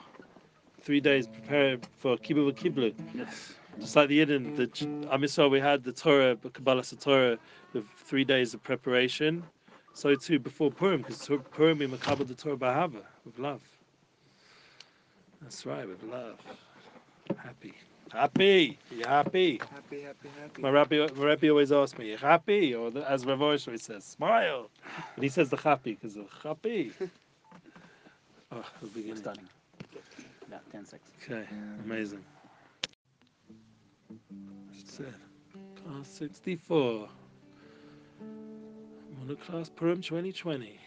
Three days prepared for Kibbutz Kiblu. Yes. Just like the Yidden, the Am Yisrael, we had the Torah, the Kabbalah Torah, with three days of preparation. So too before Purim, because Purim we makabel the Torah Bahava, with love. That's right, with love. Happy. Happy. You happy? Happy, happy, happy. My rabbi, my rabbi always asks me, "You happy?" Or the, as Rav Osh always says, "Smile." And he says the happy because of happy. Oh, the beginning. Starting. Yeah, 10 seconds. Okay, amazing. That's it. Class 64. Monoclass Purim 2020.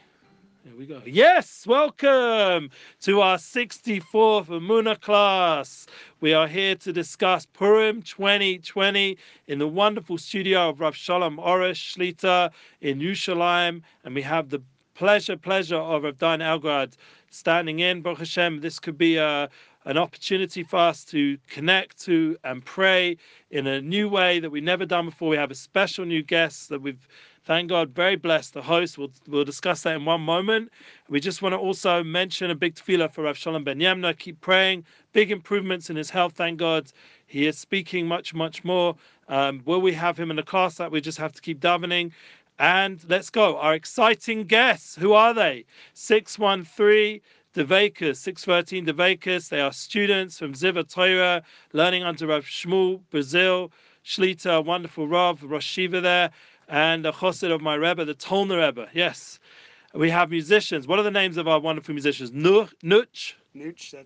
Here we go. Yes, welcome to our 64th Amuna class. We are here to discuss Purim 2020 in the wonderful studio of Rav Shalom Arush Shlita in Yerushalayim. And we have the pleasure, pleasure of Rav Dan Elgrod standing in. Baruch Hashem, this could be a, an opportunity for us to connect to and pray in a new way that we've never done before. We have a special new guest that we've, thank God, very blessed. The host, we'll, we'll discuss that in one moment. We just want to also mention a big tefillah for Rav Shalom Ben Yemna. Keep praying. Big improvements in his health, thank God. He is speaking much, much more. Um, will we have him in the class? That we just have to keep davening. And let's go. Our exciting guests. Who are they? 613 Devakas, 613 Devakas. They are students from Zeev HaTorah, learning under Rav Shmuel, Brazil. Shlita, wonderful Rav, Rosh Yeshiva there. And the chosed of my Rebbe, the Tolner Rebbe. Yes. We have musicians. What are the names of our wonderful musicians? Nuch, Nuch,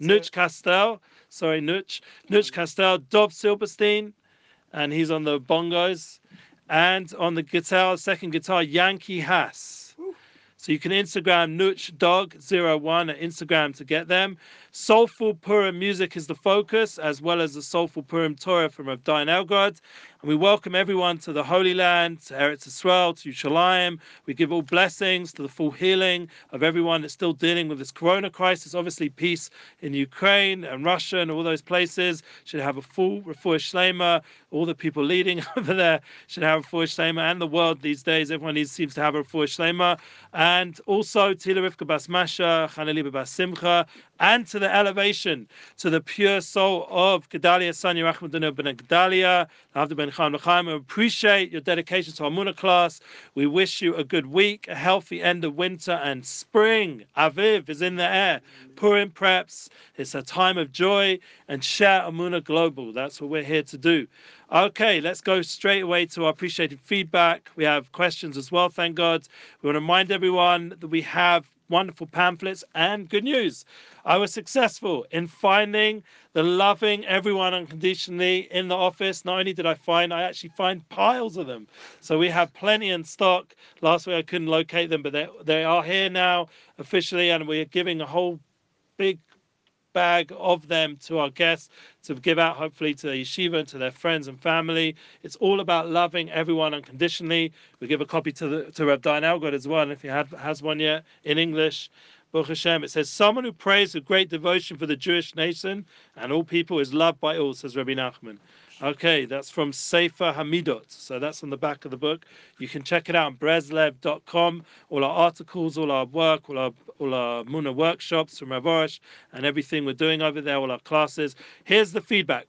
Nuch. Castell. Sorry, Nuch. Nuch Castell, Dov Silberstein. And he's on the bongos. And on the guitar, second guitar, Yankee Hass. So you can Instagram Nooch NuchDog01 at Instagram to get them. Soulful Purim music is the focus, as well as the Soulful Purim Torah from Rav Elgrod. And we welcome everyone to the Holy Land, to Eretz Yisrael, to Yerushalayim. We give all blessings to the full healing of everyone that's still dealing with this corona crisis. Obviously, peace in Ukraine and Russia and all those places should have a full refuah shlema. All the people leading over there should have a refuah shlema, and the world these days, everyone needs, seems to have a refuah shlema. And also, Tila Rivka Bas Masha, Chaneliba Bas Simcha, and to the elevation to the pure soul of Gedalia Sanya Rachmaduna ben Gedalia, Avda ben Chaim L'chaim. We appreciate your dedication to our Muna class. We wish you a good week, a healthy end of winter and spring. Aviv is in the air. Purim preps. It's a time of joy and share Amuna Global. That's what we're here to do. Okay, let's go straight away to our appreciated feedback. We have questions as well, thank God. We want to remind everyone that we have wonderful pamphlets. And good news, I was successful in finding the loving everyone unconditionally in the office. Not only did I find, I actually find piles of them. So we have plenty in stock. Last week I couldn't locate them, but they, they are here now officially, and we're giving a whole big bag of them to our guests to give out hopefully to the yeshiva and to their friends and family. It's all about loving everyone unconditionally. We give a copy to the to Reb Dayan Elgrod as well, if he had, has one yet in English. Baruch Hashem, it says, Someone who prays with great devotion for the Jewish nation and all people is loved by all, says Rabbi Nachman. Okay, that's from Sefer Hamidot. So that's on the back of the book. You can check it out breslev.com. All our articles, all our work, all our all our Muna workshops from Rav and everything we're doing over there, all our classes. Here's the feedback.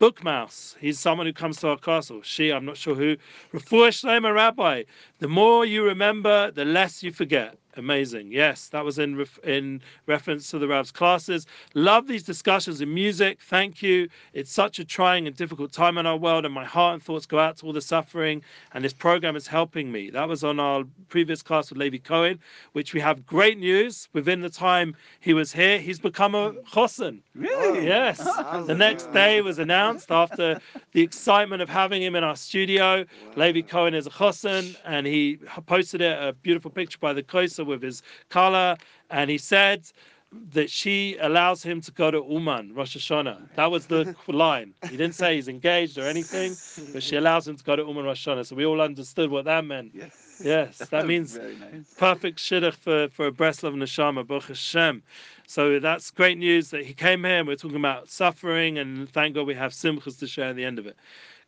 Bookmouse, he's someone who comes to our castle. She, I'm not sure who. Refuah Shlema Rabbi, the more you remember, the less you forget. Amazing. Yes, that was in ref- in reference to the Rav's classes. Love these discussions in music. Thank you. It's such a trying and difficult time in our world, and my heart and thoughts go out to all the suffering. And this program is helping me. That was on our previous class with Levi Cohen, which we have great news. Within the time he was here, he's become a chosen. Really? Oh, yes. the next day was announced after the excitement of having him in our studio. Levi Cohen is a chosen, and he posted it, a beautiful picture by the Kosa with his kala, and he said that she allows him to go to Uman, Rosh Hashanah. That was the line. He didn't say he's engaged or anything, but she allows him to go to Uman Rosh Hashanah. So we all understood what that meant. Yes. Yes, that means nice. perfect shidduch for, for a Breslov Neshama, Baruch Hashem. So that's great news that he came here and we're talking about suffering, and thank God we have simchas to share at the end of it.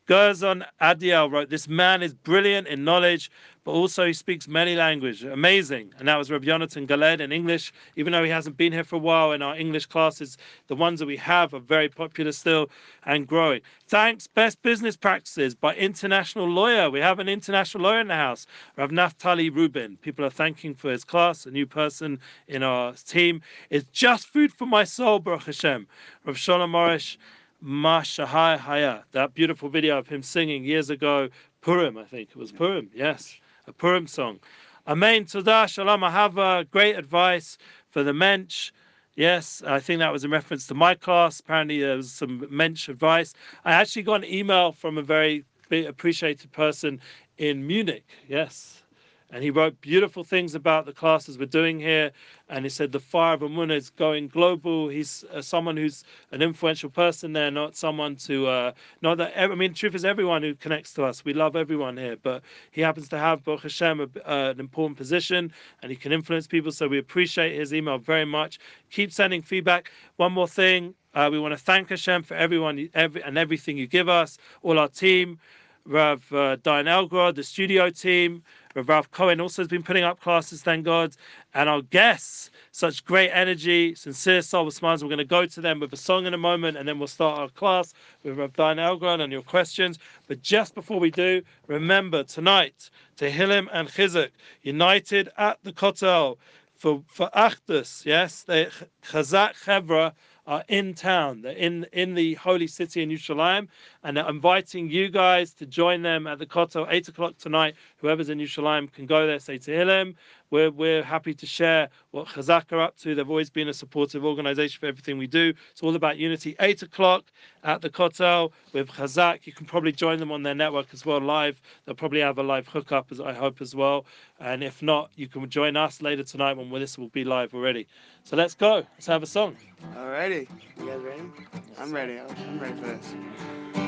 Gerzon Adiel wrote, This man is brilliant in knowledge, but also he speaks many languages. Amazing. And that was Rabbi Jonathan Galed in English. Even though he hasn't been here for a while in our English classes, the ones that we have are very popular still and growing. Thanks, Best Business Practices by International Lawyer. We have an international lawyer in the house, Rav Naftali Rubin. People are thanking for his class, a new person in our team. It's just food for my soul, Baruch Hashem. Rav Shalom Morish. Mashahai Haya, that beautiful video of him singing years ago, Purim, I think it was Purim, yes, a Purim song. Amen, Todah, Shalom Ahava, uh, great advice for the mensch. Yes, I think that was in reference to my class. Apparently, there was some mensch advice. I actually got an email from a very appreciated person in Munich. Yes, and he wrote beautiful things about the classes we're doing here. And he said the fire of Amunah is going global. He's uh, someone who's an influential person there, not someone to, uh, not that, I mean, truth is everyone who connects to us. We love everyone here, but he happens to have, Baruch Hashem, a, uh, an important position and he can influence people. So we appreciate his email very much. Keep sending feedback. One more thing. Uh, we want to thank Hashem for everyone every, and everything you give us, all our team, Rav uh, Dayan Elgrod, the studio team, Ralph Cohen also has been putting up classes, thank God. And our guests, such great energy, sincere soul smiles. We're going to go to them with a song in a moment, and then we'll start our class with Rav Dayan Elgrod and your questions. But just before we do, remember tonight, Tehillim and Chizuk, united at the Kotel for, for Achdus, yes, the Chazak Chevra are in town. They're in in the holy city in Yerushalayim, and they're inviting you guys to join them at the Kotel, eight o'clock tonight. Whoever's in Yerushalayim can go there, say to Tehillim. We're we're happy to share what Chazak are up to. They've always been a supportive organization for everything we do. It's all about unity. Eight o'clock at the Kotel with Chazak. You can probably join them on their network as well live. They'll probably have a live hookup, as I hope as well. And if not, you can join us later tonight when this will be live already. So let's go. Let's have a song. Alrighty. You guys ready? I'm ready. I'm ready for this.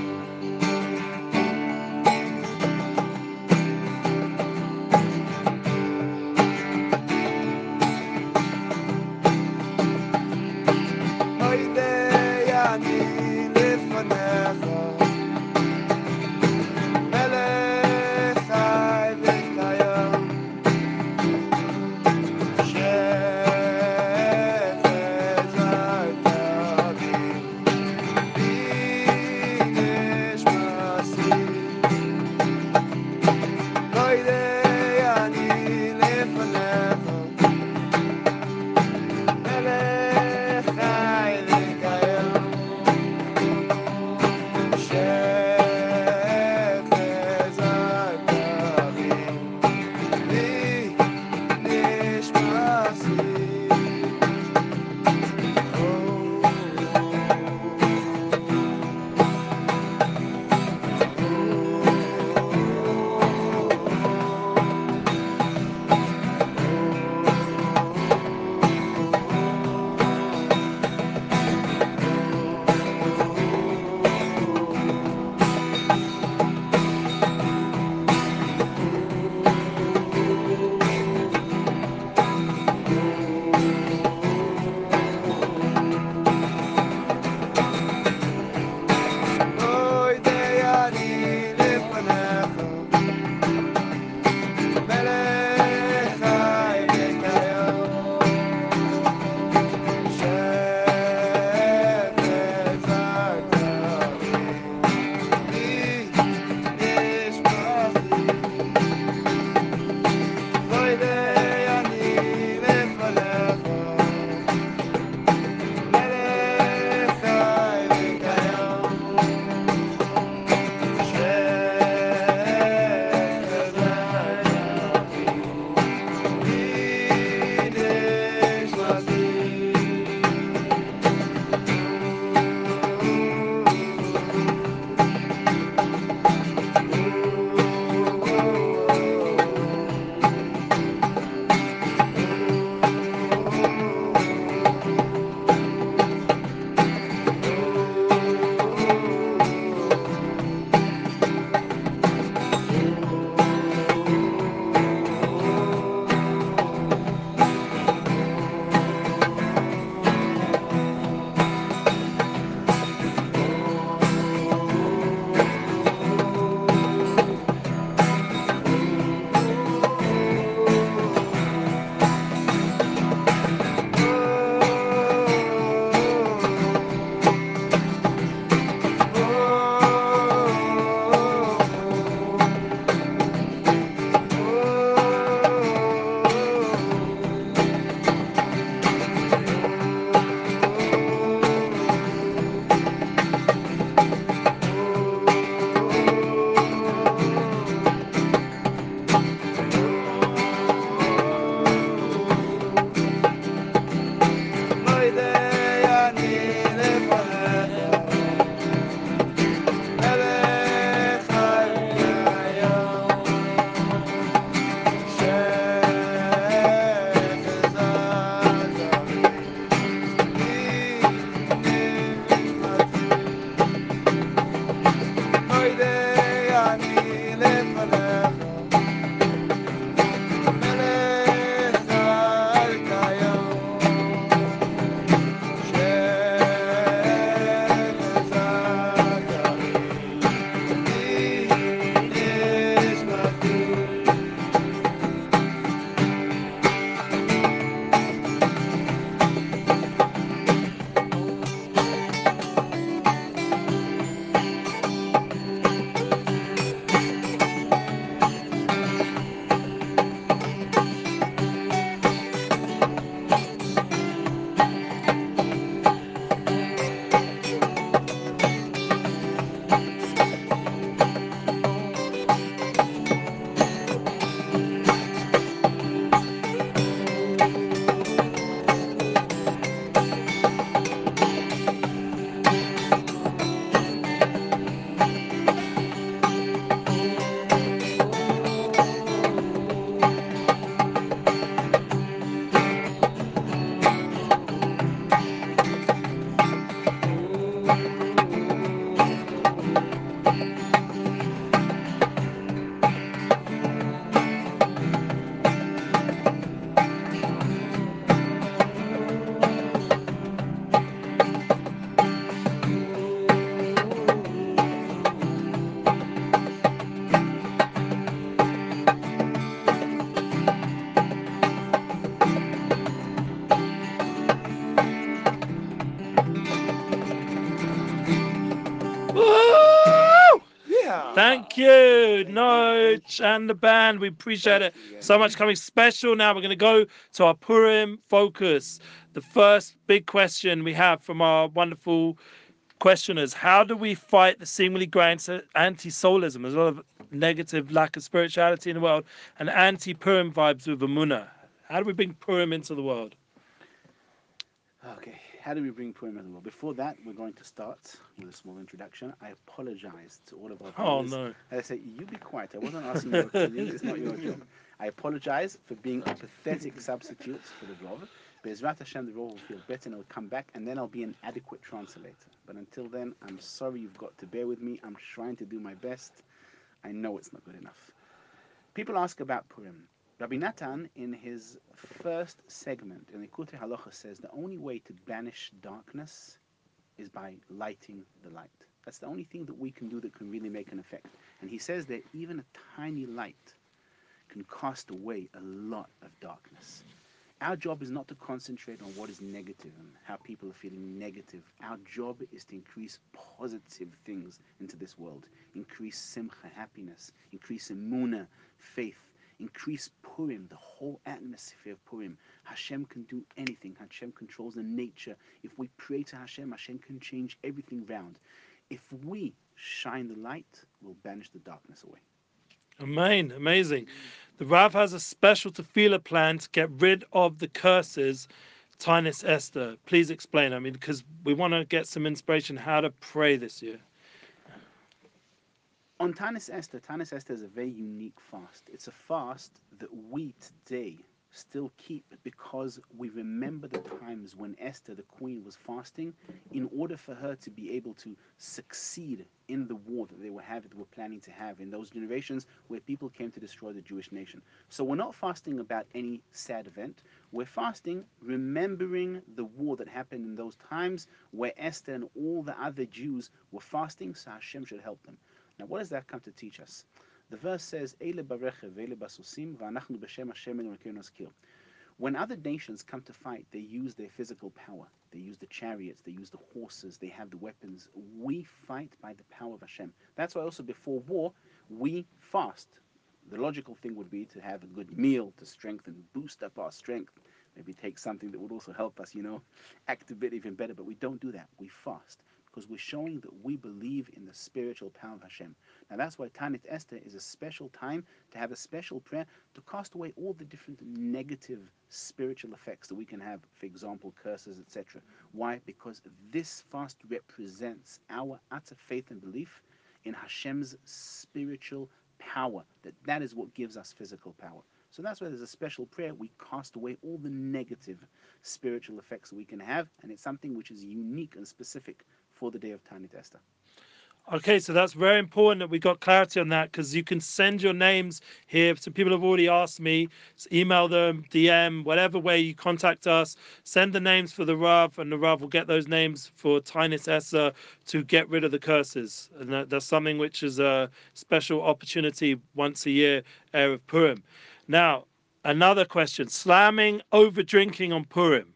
You, Noach and the band. We appreciate it so much coming special. Now we're going to go to our Purim focus. The first big question we have from our wonderful questioners How do we fight the seemingly growing anti soulism? There's a lot of negative lack of spirituality in the world and anti Purim vibes with Amunah. How do we bring Purim into the world? Okay, how do we bring Purim into the world? Before that, we're going to start with a small introduction. I apologize to all of our Oh, no. I say, you be quiet. I wasn't asking your opinion. It's not your job. I apologize for being a pathetic substitute for the Rov. Bezrat Hashem, the Rov will feel better and it'll come back, and then I'll be an adequate translator. But until then, I'm sorry you've got to bear with me. I'm trying to do my best. I know it's not good enough. People ask about Purim. Rabbi Natan, in his first segment in the Likutei Halacha, says the only way to banish darkness is by lighting the light. That's the only thing that we can do that can really make an effect. And he says that even a tiny light can cast away a lot of darkness. Our job is not to concentrate on what is negative and how people are feeling negative. Our job is to increase positive things into this world. Increase simcha, happiness. Increase emuna, faith increase Purim, the whole atmosphere of Purim. Hashem can do anything. Hashem controls the nature. If we pray to Hashem, Hashem can change everything round. If we shine the light, we'll banish the darkness away. Amen. Amazing. The Rav has a special tefillah plan to get rid of the curses. Tanis Esther, please explain. I mean, because we want to get some inspiration how to pray this year on Tanis Esther, Tanis Esther is a very unique fast. It's a fast that we today still keep because we remember the times when Esther, the queen, was fasting in order for her to be able to succeed in the war that they were having, were planning to have in those generations where people came to destroy the Jewish nation. So we're not fasting about any sad event. We're fasting remembering the war that happened in those times where Esther and all the other Jews were fasting, so Hashem should help them. Now, what does that come to teach us? The verse says, When other nations come to fight, they use their physical power. They use the chariots, they use the horses, they have the weapons. We fight by the power of Hashem. That's why also before war, we fast. The logical thing would be to have a good meal to strengthen, boost up our strength. Maybe take something that would also help us, you know, act a bit even better. But we don't do that. We fast because we're showing that we believe in the spiritual power of Hashem. Now that's why Tanis Esther is a special time to have a special prayer to cast away all the different negative spiritual effects that we can have, for example, curses, etc. Why? Because this fast represents our utter faith and belief in Hashem's spiritual power. That that is what gives us physical power. So that's why there's a special prayer. We cast away all the negative spiritual effects we can have, and it's something which is unique and specific for the day of Tanis Esther. Okay, so that's very important that we got clarity on that because you can send your names here. Some people have already asked me, email them, DM, whatever way you contact us. Send the names for the Rav, and the Rav will get those names for Taanis Esther to get rid of the curses. And that, that's something which is a special opportunity once a year, Air of Purim. Now, another question slamming over drinking on Purim.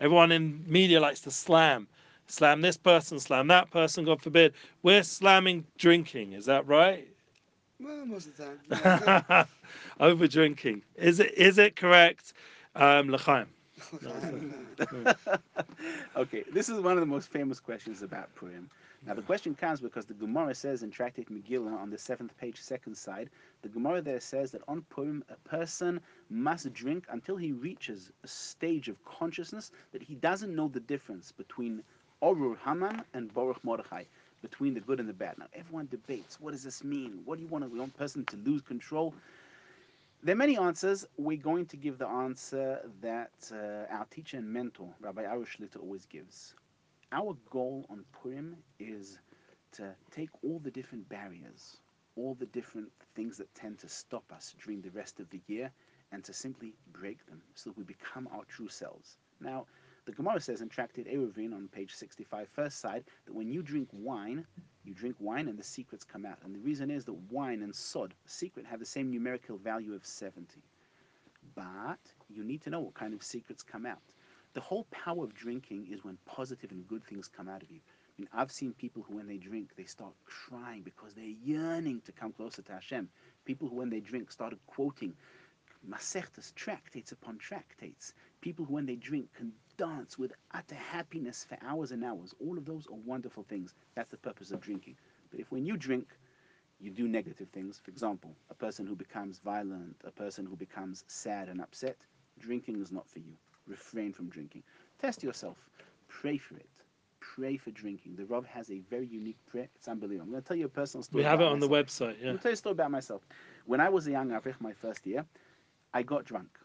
Everyone in media likes to slam slam this person, slam that person, God forbid. We're slamming drinking, is that right? Well, most of the time. Over drinking. Is it is it correct, um, L'chaim? okay, this is one of the most famous questions about Purim. Now, the question comes because the Gemara says in Tractate Megillah on the seventh page, second side, the Gemara there says that on Purim, a person must drink until he reaches a stage of consciousness that he doesn't know the difference between Orur Haman and Baruch Mordechai, between the good and the bad. Now, everyone debates what does this mean? What do you want a one person to lose control? There are many answers. We're going to give the answer that uh, our teacher and mentor, Rabbi Arush shlita, always gives. Our goal on Purim is to take all the different barriers, all the different things that tend to stop us during the rest of the year, and to simply break them so that we become our true selves. Now, the Gemara says in Tractate Eruvin on page 65, first side, that when you drink wine, you drink wine and the secrets come out. And the reason is that wine and sod, secret, have the same numerical value of 70. But you need to know what kind of secrets come out. The whole power of drinking is when positive and good things come out of you. I mean, I've seen people who, when they drink, they start crying because they're yearning to come closer to Hashem. People who, when they drink, started quoting Masechtas, tractates upon tractates. People who, when they drink, can dance with uh, utter happiness for hours and hours. All of those are wonderful things. That's the purpose of drinking. But if when you drink, you do negative things, for example, a person who becomes violent, a person who becomes sad and upset, drinking is not for you. Refrain from drinking. Test yourself. Pray for it. Pray for drinking. The Rav has a very unique prayer. It's unbelievable. I'm going to tell you a personal story. We have it on the website. Yeah. I'll tell you a story about myself. When I was a young Avrich, my first year, I got drunk.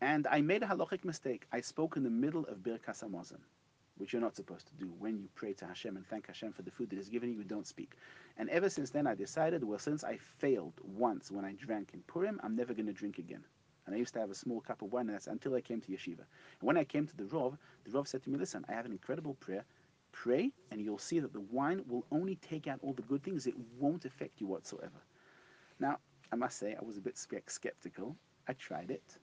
And I made a halachic mistake. I spoke in the middle of Birkas Hamazon, which you're not supposed to do. When you pray to Hashem and thank Hashem for the food that He's given you don't speak. And ever since then, I decided, well, since I failed once when I drank in Purim, I'm never going to drink again. And I used to have a small cup of wine, and that's until I came to yeshiva. And when I came to the Rov, the Rov said to me, listen, I have an incredible prayer. Pray, and you'll see that the wine will only take out all the good things. It won't affect you whatsoever. Now, I must say, I was a bit skeptical. I tried it.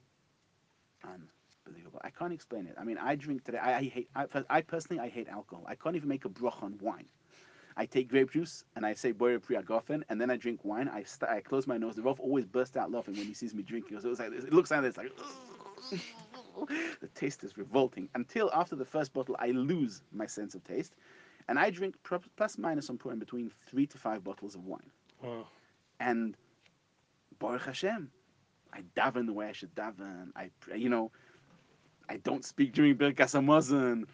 Unbelievable. I can't explain it. I mean, I drink today. I, I hate. I, I personally, I hate alcohol. I can't even make a broch on wine. I take grape juice and I say boyer pri agofen, and then I drink wine. I st- I close my nose. The Rov always bursts out laughing when he sees me drinking. So it, was like, it looks like this, like the taste is revolting. Until after the first bottle, I lose my sense of taste, and I drink plus minus on Purim between three to five bottles of wine. Wow. And Baruch Hashem, I daven the way I should daven. I, pray, you know, I don't speak during Birkas Hamazon.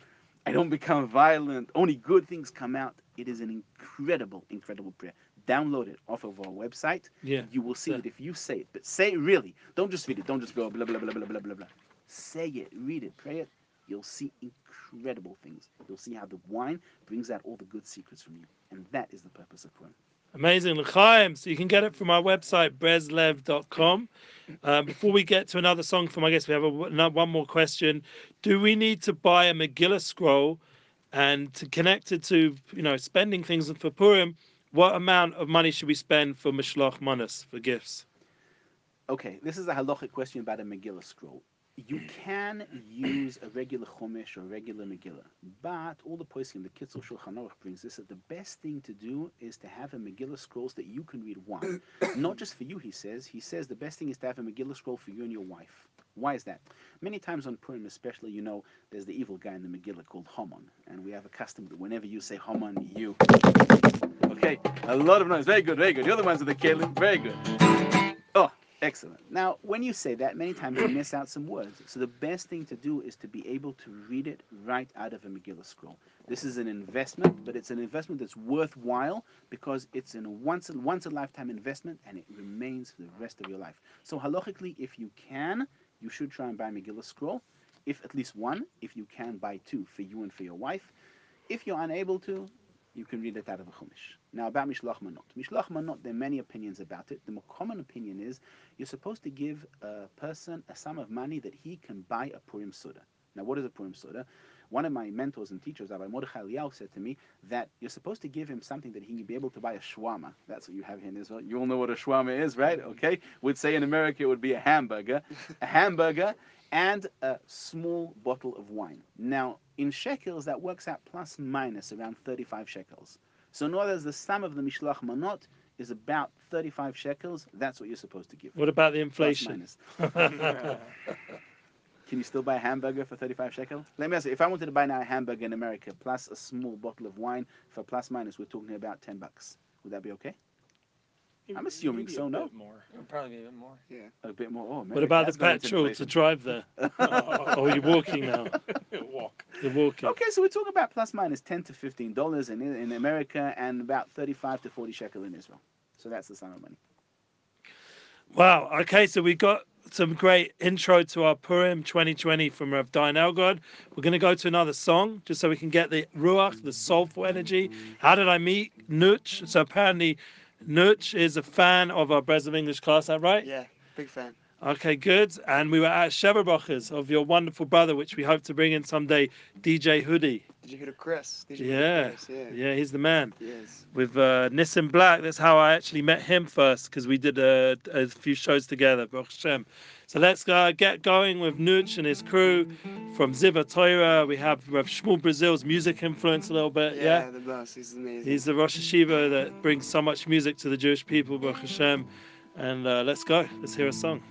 I don't become violent. Only good things come out. It is an incredible, incredible prayer. Download it off of our website. Yeah. You will see Yeah. it if you say it. But say it really. Don't just read it. Don't just go blah, blah, blah, blah, blah, blah, blah. Say it. Read it. Pray it. You'll see incredible things. You'll see how the wine brings out all the good secrets from you. And that is the purpose of Purim. Amazing. L'chaim. So you can get it from our website, breslev.com. Um, before we get to another song from I guess we have a, one more question. Do we need to buy a Megillah scroll and to connect it to, you know, spending things for Purim? What amount of money should we spend for Mishloch Manas, for gifts? Okay, this is a halachic question about a Megillah scroll. You can use a regular Chumash or a regular Megillah, but all the poskim, the Kitzur Shulchan Aruch brings this that the best thing to do is to have a Megillah scrolls that you can read one. Not just for you, he says. He says the best thing is to have a Megillah scroll for you and your wife. Why is that? Many times on Purim, especially, you know, there's the evil guy in the Megillah called Haman, and we have a custom that whenever you say Haman, you. Okay, a lot of noise. Very good, very good. You're the ones with the kelim. Very good. Oh, excellent. Now, when you say that, many times you miss out some words. So the best thing to do is to be able to read it right out of a Megillah scroll. This is an investment, but it's an investment that's worthwhile because it's a once in once a lifetime investment and it remains for the rest of your life. So halachically, if you can, you should try and buy a Megillah scroll. If at least one, if you can buy two for you and for your wife. If you're unable to, you can read it out of a Chumash. Now, about Mishlach Manot. Mishlach Manot, there are many opinions about it. The more common opinion is you're supposed to give a person a sum of money that he can buy a Purim Suda. Now, what is a Purim Suda? One of my mentors and teachers, Rabbi Mordechai Eliyahu, said to me that you're supposed to give him something that he can be able to buy a shawarma. That's what you have here in Israel. You all know what a shawarma is, right? Mm-hmm. Okay. We'd say in America it would be a hamburger. A hamburger and a small bottle of wine. Now, in shekels, that works out plus minus around 35 shekels. So, in other words, the sum of the Mishlach Manot is about 35 shekels. That's what you're supposed to give. What about the inflation? Can you still buy a hamburger for 35 shekel? Let me ask you, if I wanted to buy now a hamburger in America plus a small bottle of wine for plus minus, we're talking about 10 bucks. Would that be okay? I'm assuming so, no? more. It'll probably be a bit more. Yeah. a bit more. Oh, What about the that's going into petrol to inflation. drive there? oh, you're walking now. Walk. You're walking. Okay, so we're talking about plus minus 10 to 15 dollars in in America and about 35 to 40 shekel in Israel. So that's the sum of money. Wow. Okay, so we got some great intro to our Purim 2020 from Rav Dayan Elgrod. We're going to go to another song just so we can get the ruach, the soulful energy. How did I meet Nuch? So apparently, Nuch is a fan of our Breslov English class. That right? Yeah, big fan. Okay, good. And we were at Sheva Brachos of your wonderful brother, which we hope to bring in someday, DJ Hoodie. Did you hear of Chris? Did you Yeah, Chris? Yeah. yeah, he's the man. Yes. With uh, Nissan Black, that's how I actually met him first, because we did a, a few shows together, Baruch Hashem. So let's uh, get going with Nuch and his crew from Zeev HaTorah. We have Rav Shmuel Brazil's music influence a little bit, yeah? the boss. He's amazing. He's the Rosh Yeshiva that brings so much music to the Jewish people, Baruch Hashem. And uh, let's go. Let's hear a song.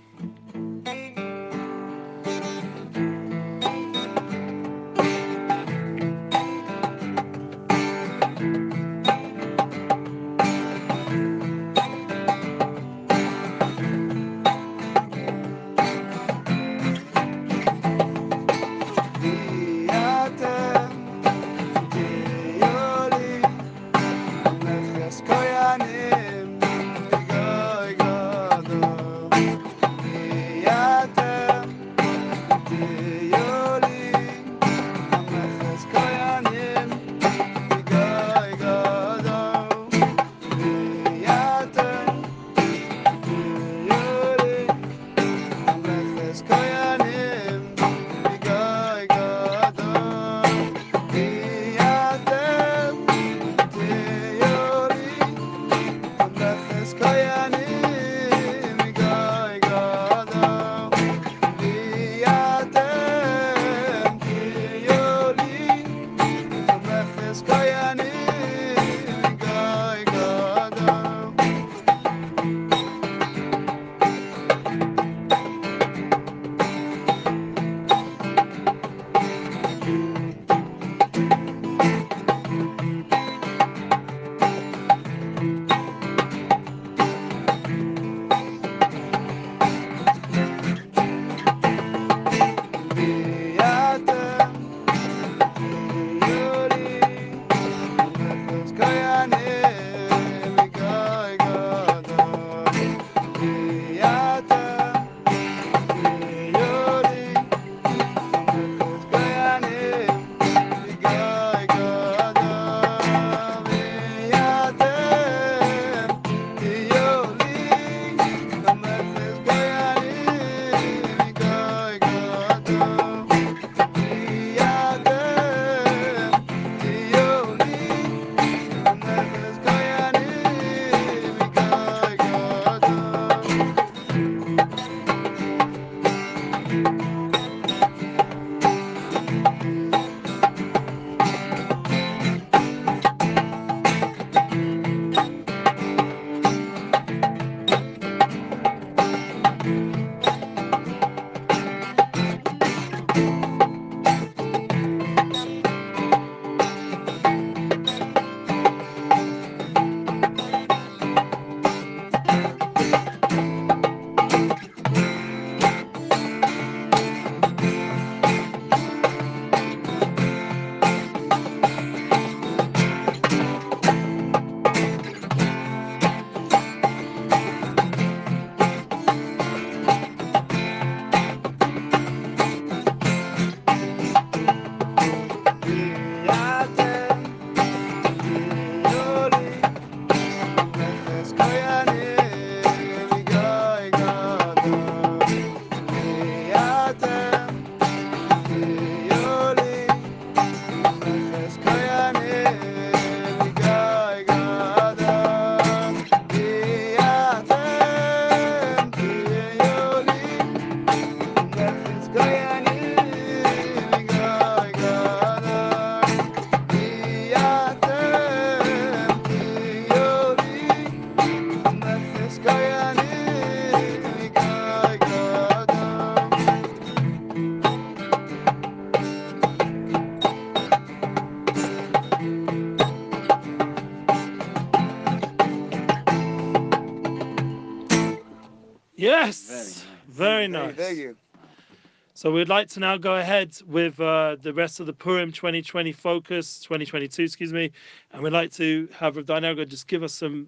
So we'd like to now go ahead with uh, the rest of the Purim 2020 focus, 2022, excuse me, and we'd like to have Rav Dayan Elgrod just give us some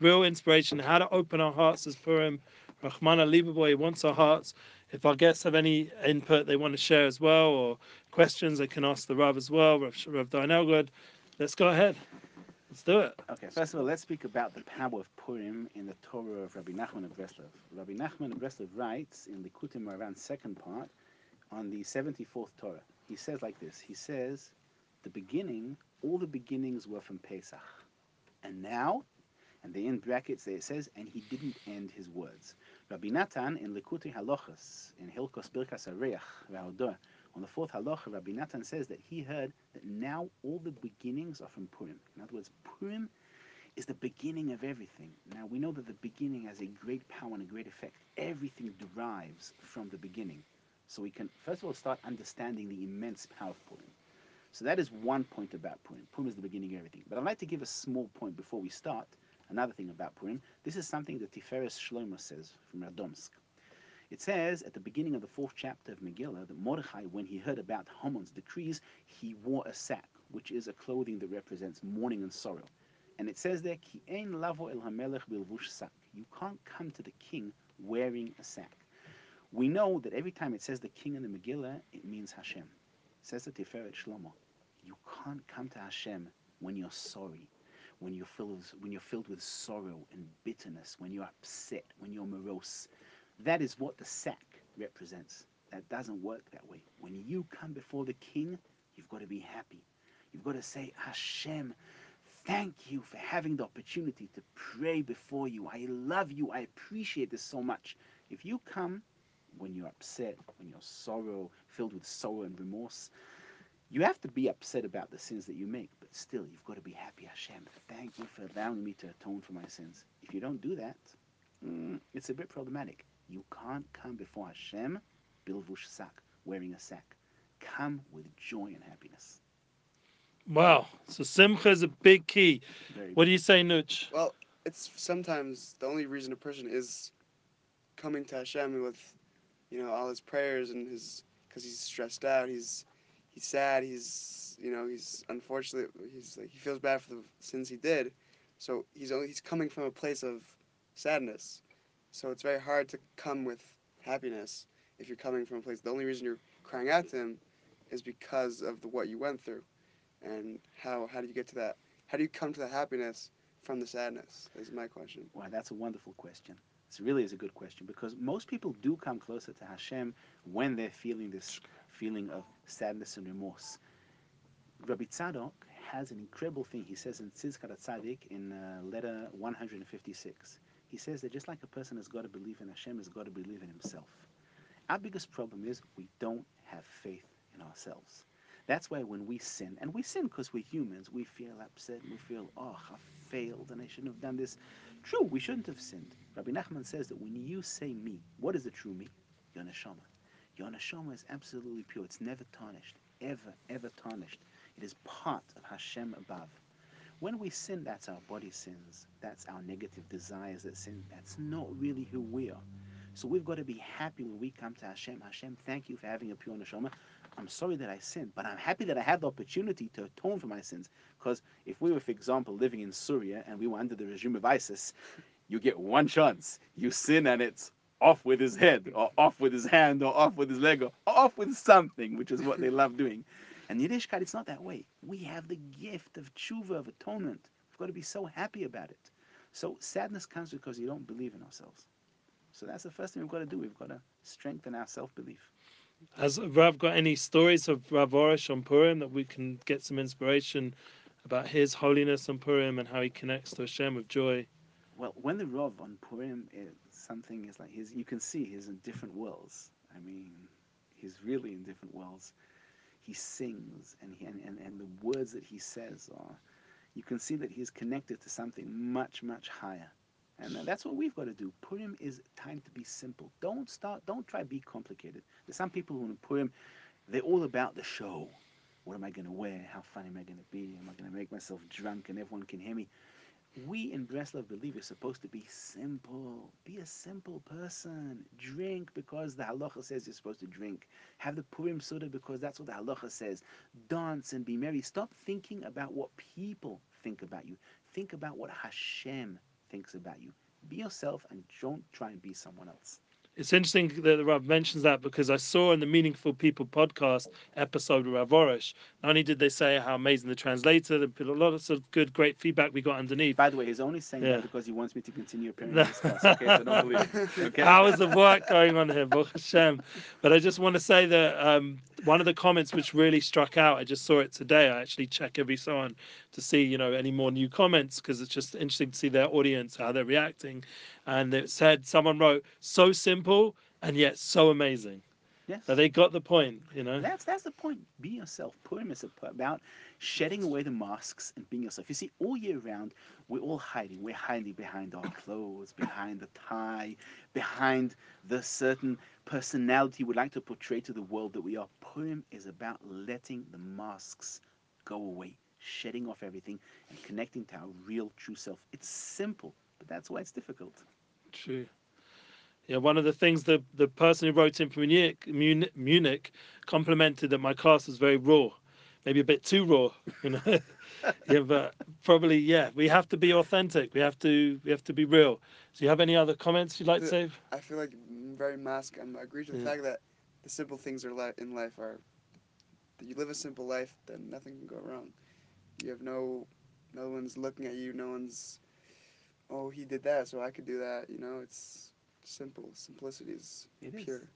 real inspiration how to open our hearts as Purim. Rachmana liba ba'i wants our hearts. If our guests have any input they want to share as well or questions, they can ask the Rav as well, Rav, Rav. Let's go ahead. Let's do it. Okay, first of all, let's speak about the power of Purim in the Torah of Rabbi Nachman of Breslov. Rabbi Nachman of Breslov writes in Likutei Moharan second part on the 74th Torah. He says like this. He says, the beginning, all the beginnings were from Pesach. And now, and they in brackets there it says, and he didn't end his words. Rabbi Natan in Likutei Halachas, in Hilkos Birkas Areach, on the fourth halacha, Rabbi Natan says that he heard that now all the beginnings are from Purim. In other words, Purim is the beginning of everything. Now we know that the beginning has a great power and a great effect. Everything derives from the beginning. So we can first of all start understanding the immense power of Purim. So that is one point about Purim. Purim is the beginning of everything. But I'd like to give a small point before we start. Another thing about Purim. This is something that Tiferes Shlomo says from Radomsk. It says at the beginning of the fourth chapter of Megillah that Mordechai, when he heard about Haman's decrees, he wore a sack, which is a clothing that represents mourning and sorrow. And it says there, Ki ein lavo el bilvush sak. You can't come to the king wearing a sack. We know that every time it says the king in the Megillah, it means Hashem. It says the Tiferet Shlomo. You can't come to Hashem when you're sorry, when you're filled with, when you're filled with sorrow and bitterness, when you're upset, when you're morose. That is what the sack represents. That doesn't work that way. When you come before the king, you've got to be happy. You've got to say, Hashem, thank you for having the opportunity to pray before you. I love you. I appreciate this so much. If you come when you're upset, when you're sorrow, filled with sorrow and remorse, you have to be upset about the sins that you make, but still, you've got to be happy. Hashem, thank you for allowing me to atone for my sins. If you don't do that, mm, it's a bit problematic. You can't come before Hashem, bilvush sak, wearing a sack. Come with joy and happiness. Wow. So simcha is a big key. Very What do you say, Nuch? Well, it's sometimes the only reason a person is coming to Hashem with, you know, all his prayers and his, because he's stressed out, he's, he's sad, he's, you know, he's unfortunately, he's like he feels bad for the sins he did, so he's only he's coming from a place of sadness, so it's very hard to come with happiness if you're coming from a place. The only reason you're crying out to him is because of the what you went through, and how how do you get to that? How do you come to the happiness from the sadness? Is my question. Wow, that's a wonderful question. It really is a good question because most people do come closer to Hashem when they're feeling this feeling of sadness and remorse. Rabbi Tzadok has an incredible thing. He says in Tzidkat Tzadik in uh, letter 156. He says that just like a person has got to believe in Hashem, has got to believe in himself. Our biggest problem is we don't have faith in ourselves. That's why when we sin, and we sin because we're humans, we feel upset, and we feel, oh, I failed and I shouldn't have done this. True, we shouldn't have sinned. Rabbi Nachman says that when you say me, what is the true me? Your neshama. Your neshama is absolutely pure. It's never tarnished. Ever, ever tarnished. It is part of Hashem above. When we sin, that's our body sins. That's our negative desires that sin. That's not really who we are. So we've got to be happy when we come to Hashem. Hashem, thank you for having a pure neshama. I'm sorry that I sinned, but I'm happy that I had the opportunity to atone for my sins. Because if we were, for example, living in Syria and we were under the regime of ISIS, you get one chance. You sin and it's off with his head, or off with his hand, or off with his leg, or off with something, which is what they love doing. And Yiddishkeit, it's not that way. We have the gift of tshuva, of atonement. We've got to be so happy about it. So sadness comes because you don't believe in ourselves. So that's the first thing we've got to do. We've got to strengthen our self-belief. Has Rav got any stories of Rav Arush on Purim that we can get some inspiration about his holiness on Purim and how he connects to Hashem with joy? Well, when the Rav on Purim is something is like he's, you can see he's in different worlds. I mean, he's really in different worlds. He sings and, he, and, and, and the words that he says are, you can see that he's connected to something much, much higher. And that's what we've got to do. Purim is time to be simple. Don't start, don't try to be complicated. There's some people who in Purim, they're all about the show. What am I going to wear? How funny am I going to be? Am I going to make myself drunk and everyone can hear me? We in Breslov believe you're supposed to be simple. Be a simple person. Drink because the halacha says you're supposed to drink. Have the Purim soda because that's what the halacha says. Dance and be merry. Stop thinking about what people think about you. Think about what Hashem thinks about you. Be yourself and don't try and be someone else. It's interesting that the Rav mentions that because I saw in the Meaningful People podcast episode with Rav Arush, not only did they say how amazing the translator, they put a lot of sort of good, great feedback we got underneath. By the way, he's only saying Yeah. that because he wants me to continue appearing in this class. Okay, so don't believe. Okay. hours of work going on here, Baruch Hashem. But I just want to say that um, one of the comments which really struck out, I just saw it today. I actually check every so on to see, you know, any more new comments because it's just interesting to see their audience, how they're reacting. And it said, someone wrote, so simple and yet so amazing. Yes. So they got the point, you know. That's that's the point. Be yourself. Purim is about shedding away the masks and being yourself. You see, all year round, we're all hiding. We're hiding behind our clothes, behind the tie, behind the certain personality we'd like to portray to the world that we are. Purim is about letting the masks go away, shedding off everything, and connecting to our real, true self. It's simple, but that's why it's difficult. True. Yeah, one of the things the the person who wrote in from Munich, Munich, Munich complimented that my class was very raw, maybe a bit too raw, you know. yeah, but probably yeah, we have to be authentic. We have to we have to be real. Do you have any other comments you'd like to say? I feel like very mask. I'm- I agree to the Yeah. fact that the simple things are li- in life are that you live a simple life, then nothing can go wrong. You have no, no one's looking at you. No one's, oh, he did that, so I could do that. You know, it's simple. Simplicity is It is. pure.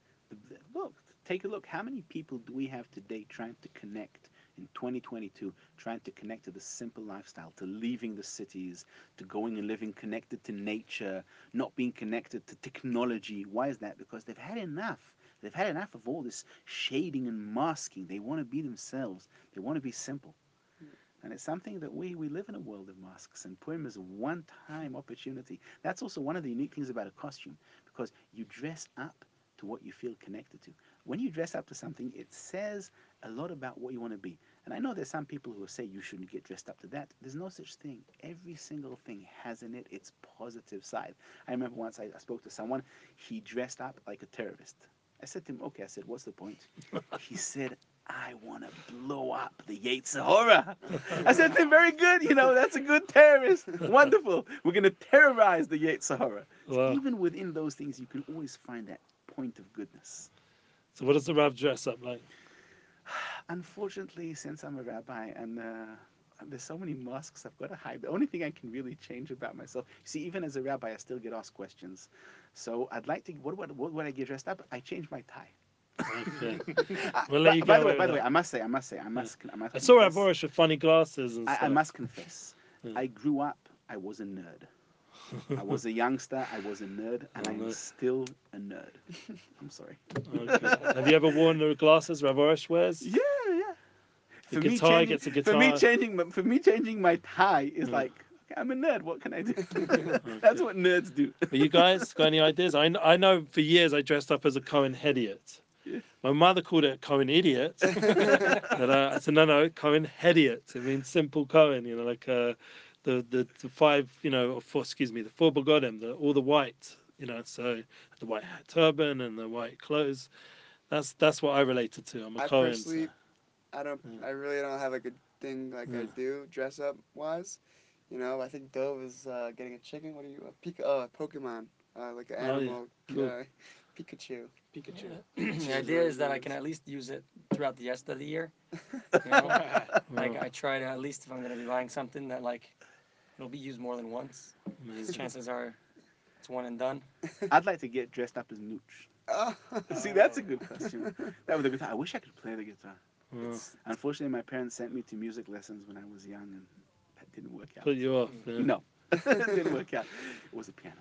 Look, take a look. How many people do we have today trying to connect in 2022, trying to connect to the simple lifestyle, to leaving the cities, to going and living connected to nature, not being connected to technology? Why is that? Because they've had enough. They've had enough of all this shading and masking. They want to be themselves. They want to be simple. Hmm. And it's something that we, we live in a world of masks, and Purim is a one time opportunity. That's also one of the unique things about a costume, because you dress up to what you feel connected to. When you dress up to something, it says a lot about what you want to be. And I know there's some people who say you shouldn't get dressed up to that. There's no such thing. Every single thing has in it its positive side. I remember once I, I spoke to someone, he dressed up like a terrorist. I said to him, okay, I said, what's the point? he said, I want to blow up the Yetzer Hara. I said to him, very good, you know, that's a good terrorist. Wonderful. We're going to terrorize the Yetzer Hara. Wow. Even within those things, you can always find that point of goodness. So what does the Rav dress up like? Unfortunately, since I'm a rabbi and uh, there's so many masks I've got to hide, the only thing I can really change about myself, you see, even as a rabbi, I still get asked questions. So I'd like to, what, what, what would I get dressed up? I change my tie. Okay. We'll let by, you by get the way, by the way. I must say, I must say, I must, I must I saw Rav confess- Arush with funny glasses and I, stuff. I must confess, Yeah. I grew up, I was a nerd. I was a youngster, I was a nerd, and Oh, I'm no. still a nerd. I'm sorry. Okay. Have you ever worn the glasses Rav Arush wears? Yeah, yeah. The guitar gets a guitar. For me changing, for me changing my tie is Yeah. like, okay, I'm a nerd. What can I do? That's what nerds do. But you guys got any ideas? I, I know for years I dressed up as a Cohen Hediot. My mother called it Cohen Idiot. but uh, I said, no, no, Cohen Hediot. It means simple Cohen, you know, like uh, the, the, the five, you know, or four, excuse me, the four begodim, the, all the white, you know, so the white hat turban and the white clothes. That's that's what I related to. I'm a I Cohen. personally, so- I don't. Yeah. I really don't have a thing like I do dress up wise. You know, I think Dove is uh, getting a chicken. What are you? A Pika, uh, Pokemon, uh, like an Oh, yeah. animal. Cool. Guy. Pikachu. Pikachu. the idea is that I can at least use it throughout the rest of the year. You know? like I try to at least if I'm gonna be buying something that like it'll be used more than once. Because chances are it's one and done. I'd like to get dressed up as Nooch. Oh. See, that's a good costume. That was a good. I wish I could play the guitar. Unfortunately, my parents sent me to music lessons when I was young, and that didn't work out. put you off. Mm. yeah. No, it didn't work out. It was a piano.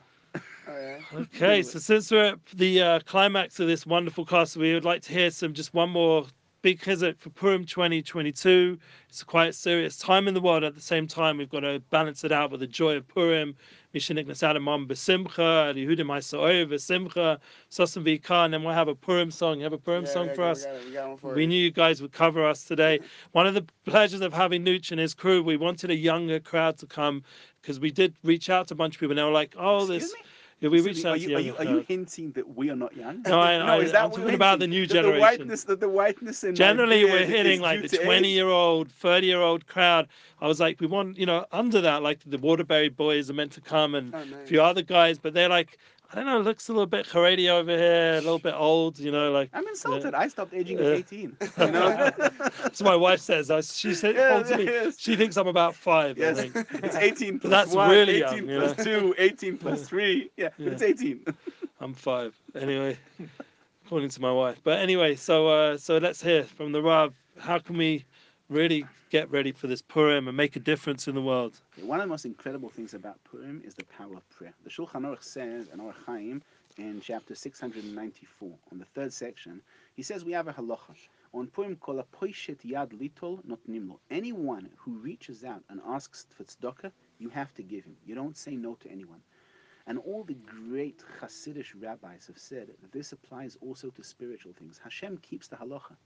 Okay, so since we're at the uh, climax of this wonderful cast, we would like to hear some just one more big chizuk for Purim 2022. It's a quite serious time in the world. At the same time, we've got to balance it out with the joy of Purim. Mishanik Nasadamam Besimcha, Yehudim Haisoe Besimcha, Sosim Vika, and then we'll have a Purim song. You have a Purim Yeah, song yeah, for we us? got We got for We knew you guys would cover us today. One of the pleasures of having Nooch and his crew, we wanted a younger crowd to come because we did reach out to a bunch of people and they were like, oh, this. Me? Yeah, we So reached are out you, to are you, are you hinting that we are not young? No, I- I- is that I'm talking about the new generation. The whiteness, that the whiteness in Generally, we're hitting like the 20 year old, 30 year old crowd. I was like, we want, you know, under that, like the Waterbury boys are meant to come and Oh, a few other guys, but they're like, I don't know, looks a little bit Haredi over here, a little bit old, you know, like. I'm insulted. Yeah. I stopped aging Yeah. at 18. You know? What my wife says. I, she said Yeah, me yes. she thinks I'm about five. yes. I think. it's 18 plus That's 1, really 18 young, you plus 2, 18 plus 3. Yeah, Yeah. it's 18. I'm five. Anyway, according to my wife. But anyway, so uh, so let's hear from the Rav. How can we really get ready for this Purim and make a difference in the world? One of the most incredible things about Purim is the power of prayer. The Shulchan Aruch says in Orach Chaim in chapter 694, on the third section, he says we have a halacha. On Purim, kol poishet yad litol not nimlo. Anyone who reaches out and asks for tzedakah, you have to give him. You don't say no to anyone. And all the great Hasidic rabbis have said that this applies also to spiritual things. Hashem keeps the halacha.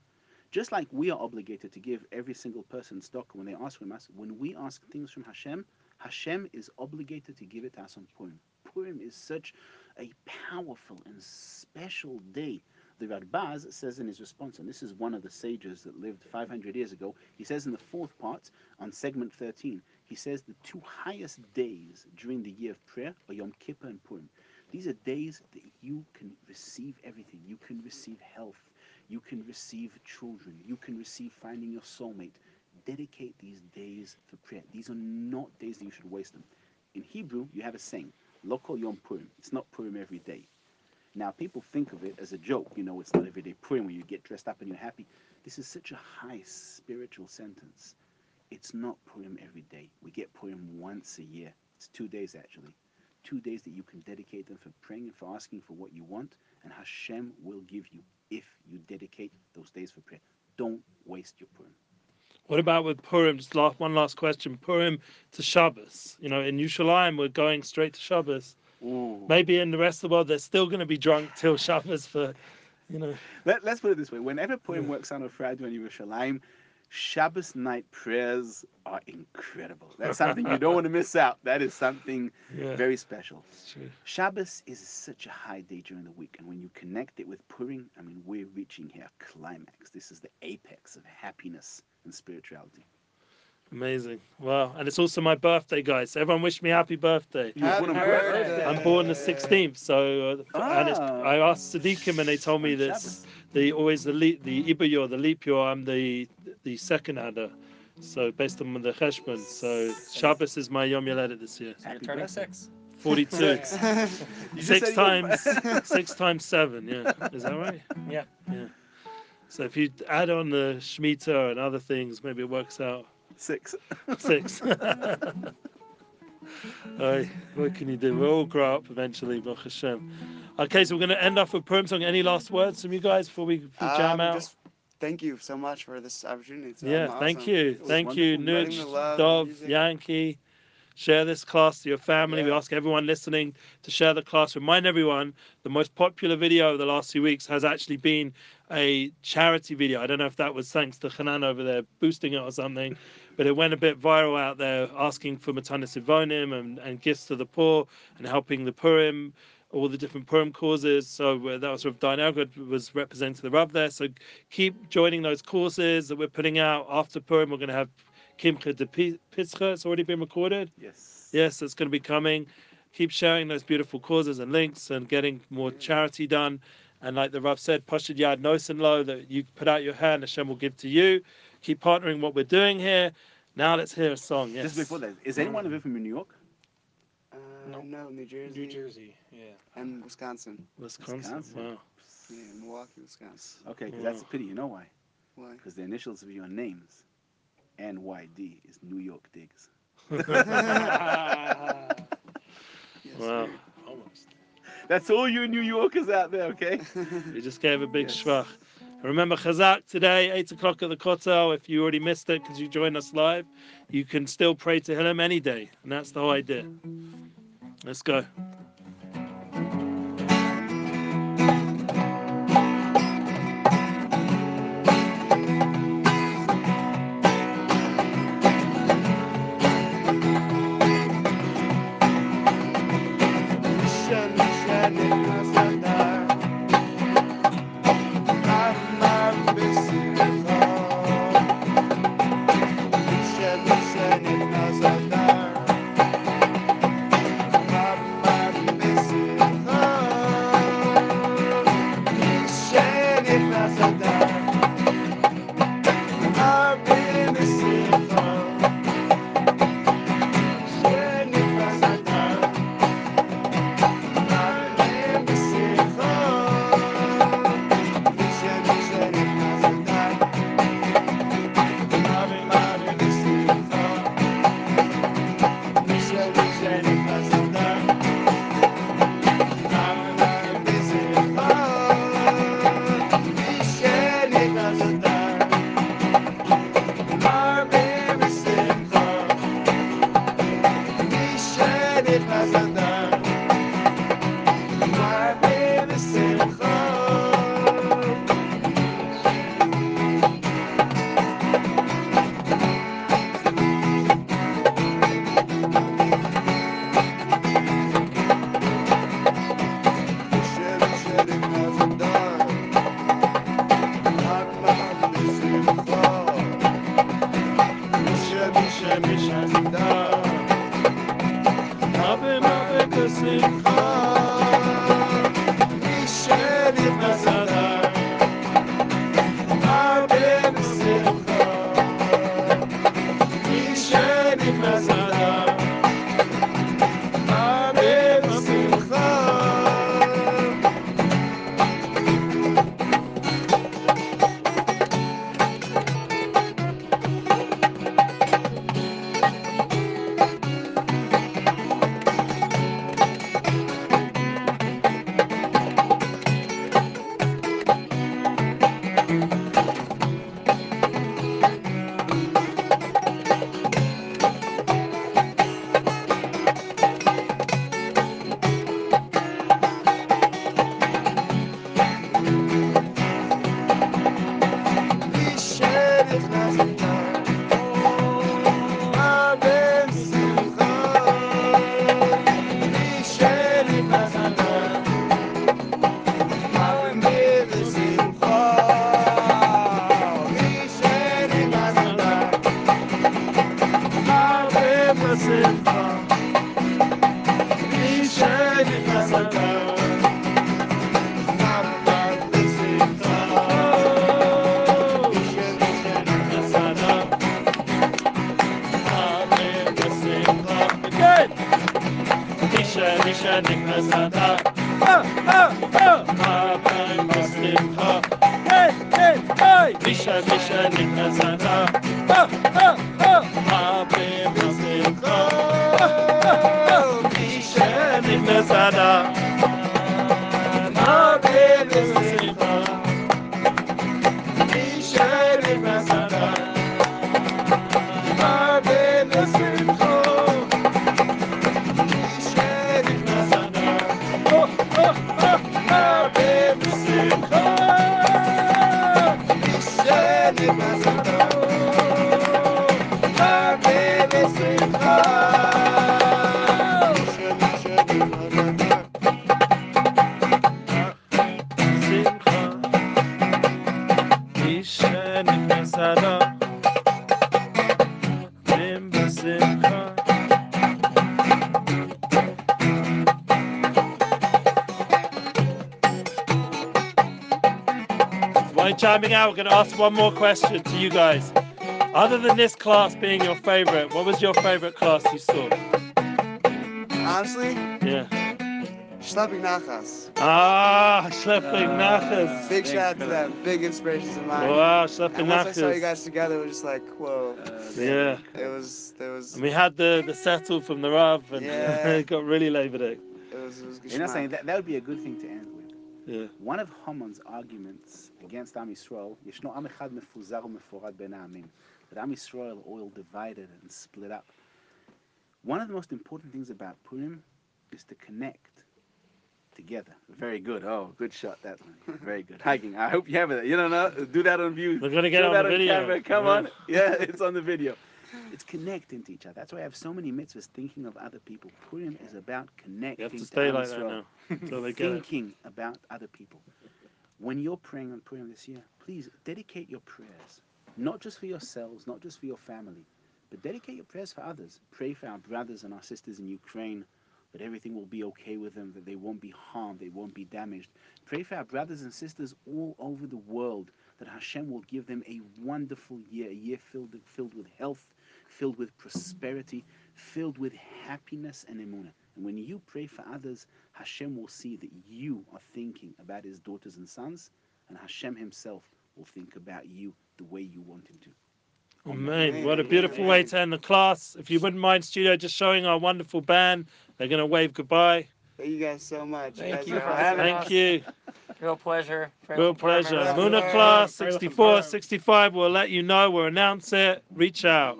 Just like we are obligated to give every single person stock when they ask from us, when we ask things from Hashem, Hashem is obligated to give it to us on Purim. Purim is such a powerful and special day. The Radbaz says in his response, and this is one of the sages that lived 500 years ago, he says in the fourth part, on segment 13, he says the two highest days during the year of prayer are Yom Kippur and Purim. These are days that you can receive everything. You can receive health. You can receive children. You can receive finding your soulmate. Dedicate these days for prayer. These are not days that you should waste them. In Hebrew, you have a saying, Loko Yom Purim. It's not Purim every day. Now, people think of it as a joke. You know, it's not everyday Purim where you get dressed up and you're happy. This is such a high spiritual sentence. It's not Purim every day. We get Purim once a year. It's two days, actually. Two days that you can dedicate them for praying and for asking for what you want, and Hashem will give you if you dedicate those days for prayer. Don't waste your Purim. What about with Purim? Just last, one last question. Purim to Shabbos. You know, in Yerushalayim, we're going straight to Shabbos. Ooh. Maybe in the rest of the world, they're still going to be drunk till Shabbos for, you know. Let, let's put it this way. Whenever Purim works on a Friday in Yerushalayim, Shabbos night prayers are incredible. That's something you don't want to miss out. That is something Yeah, very special. it's true. Shabbos is such a high day during the week, and when you connect it with Purim, I mean, we're reaching here a climax. This is the apex of happiness and spirituality. Amazing. Wow. And it's also my birthday, guys. Everyone wish me happy birthday. You were born Happy birthday. birthday. I'm born the 16th, so uh, and it's. I asked Sadiqim and they told me this Shabbos. The always the leap, the Ibayur, the leap year. I'm the the second Adar, so based on the Cheshbon. So Shabbos is my Yom Yoledet this year. So you're Happy turning birthday. six. 42. You six times six times seven. Yeah, is that right? Yeah. Yeah. So if you add on the Shemitah and other things, maybe it works out Six. six. Aye, what can you do? We'll all grow up eventually, Baruch Hashem. Okay, so we're going to end off with Purim song. Any last words from you guys before we, before we jam Um, out? Just thank you so much for this opportunity. Um, yeah, thank you. Thank you, Nuch, Dov. Yankee. Share this class to your family. We ask everyone listening to share the class. Remind everyone the most popular video of the last few weeks has actually been a charity video. I don't know if that was thanks to Hanan over there boosting it or something, but it went a bit viral out there asking for Matanis Ivonim and, and gifts to the poor and helping the Purim, all the different Purim causes. So uh, that was sort of Dayan Elgrod was representing the Rov there. So keep joining those courses that we're putting out after Purim. We're going to have Kimcha de Pi- Pitzcha. It's already been recorded. Yes. Yes, it's going to be coming. Keep sharing those beautiful causes and links and getting more charity done. And like the Rav said, Pashad Yad Nosen Lo, that you put out your hand, Hashem will give to you. Keep partnering what we're doing here. Now let's hear a song. Yes. Just before that, is anyone of you from New York? Uh, No. no, New Jersey. New Jersey. Yeah. And Wisconsin. Wisconsin. Wisconsin. Wow. Yeah, Milwaukee, Wisconsin. Okay, 'cause that's a pity. You know why? Why? Because the initials of your names, NYD, is New York Digs. Yes, Wow. Almost. That's all you New Yorkers out there, okay? You just gave a big Yes. shvach. Remember Chazak today, 8 o'clock at the Kotel. If you already missed it because you joined us live, you can still pray to Hillel any day. And that's the whole idea. Let's go. Chiming out, we're going to ask one more question to you guys. Other than this class being your favorite, what was your favorite class you saw? Honestly, Yeah. Schlepping Nachas. Ah, Schlepping Nachas. Big shout out to them. Big inspirations of mine. Wow, Schlepping and once I saw you guys together, it was just like, whoa. Yeah. It was, there was, And we had the, the settle from the Rav and Yeah. it got really laboured it. it was, it was You're not saying that, that would be a good thing to end with. Yeah. One of Haman's arguments against Am Yisrael, Yeshno Am Echad Mefuzar meforad Ben that Am Yisrael are divided and split up. One of the most important things about Purim is to connect together. Very good. Oh, good shot that one. Very good. Hiking. I hope you have it. You don't know. Do that on view. We're gonna get on the video. Camera. Come yeah. on. Yeah, it's on the video. It's connecting to each other. That's why I have so many mitzvahs thinking of other people. Purim is about connecting You have to stay like that now until they get it. thinking about other people. When you're praying on Purim this year, please dedicate your prayers, not just for yourselves, not just for your family, but dedicate your prayers for others. Pray for our brothers and our sisters in Ukraine, that everything will be okay with them, that they won't be harmed, they won't be damaged. Pray for our brothers and sisters all over the world, that Hashem will give them a wonderful year, a year filled, filled with health, filled with prosperity, filled with happiness and emunah. And when you pray for others, Hashem will see that you are thinking about his daughters and sons, and Hashem himself will think about you the way you want him to. Amen. What a beautiful way to end the class. If you wouldn't mind, studio, just showing our wonderful band. They're going to wave goodbye. Thank you guys so much. Thank guys you for awesome. having Thank us. you. Real pleasure. Real pleasure. Yeah. Muna class 64, 65. We'll let you know. We'll announce it. Reach out.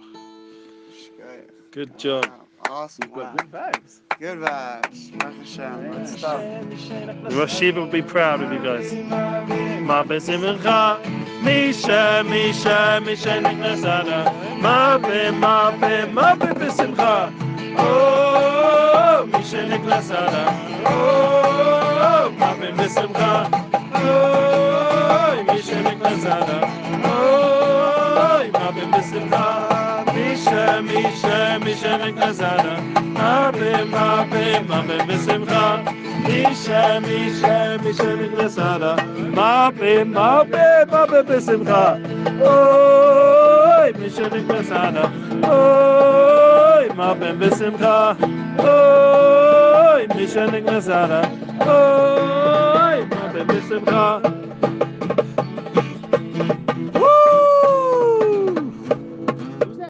Good. Good job. Wow. Awesome. Good, Wow. good vibes. Good vibes. Baruch Hashem. Good stuff. The will be proud of you guys. Ma besimcha, Misha, Misha, Misha niknasada. Ma be, ma be, ma be besimcha. Oh, Misha niknasada. Oh, ma be besimcha. Oh, Misha niknasada. Oh, shemi shemi shemi kazara ma be ma be ma be besimcha mi shemi shemi shemi kazara ma be ma be ma be besimcha oy mi shemi kazara oy ma be besimcha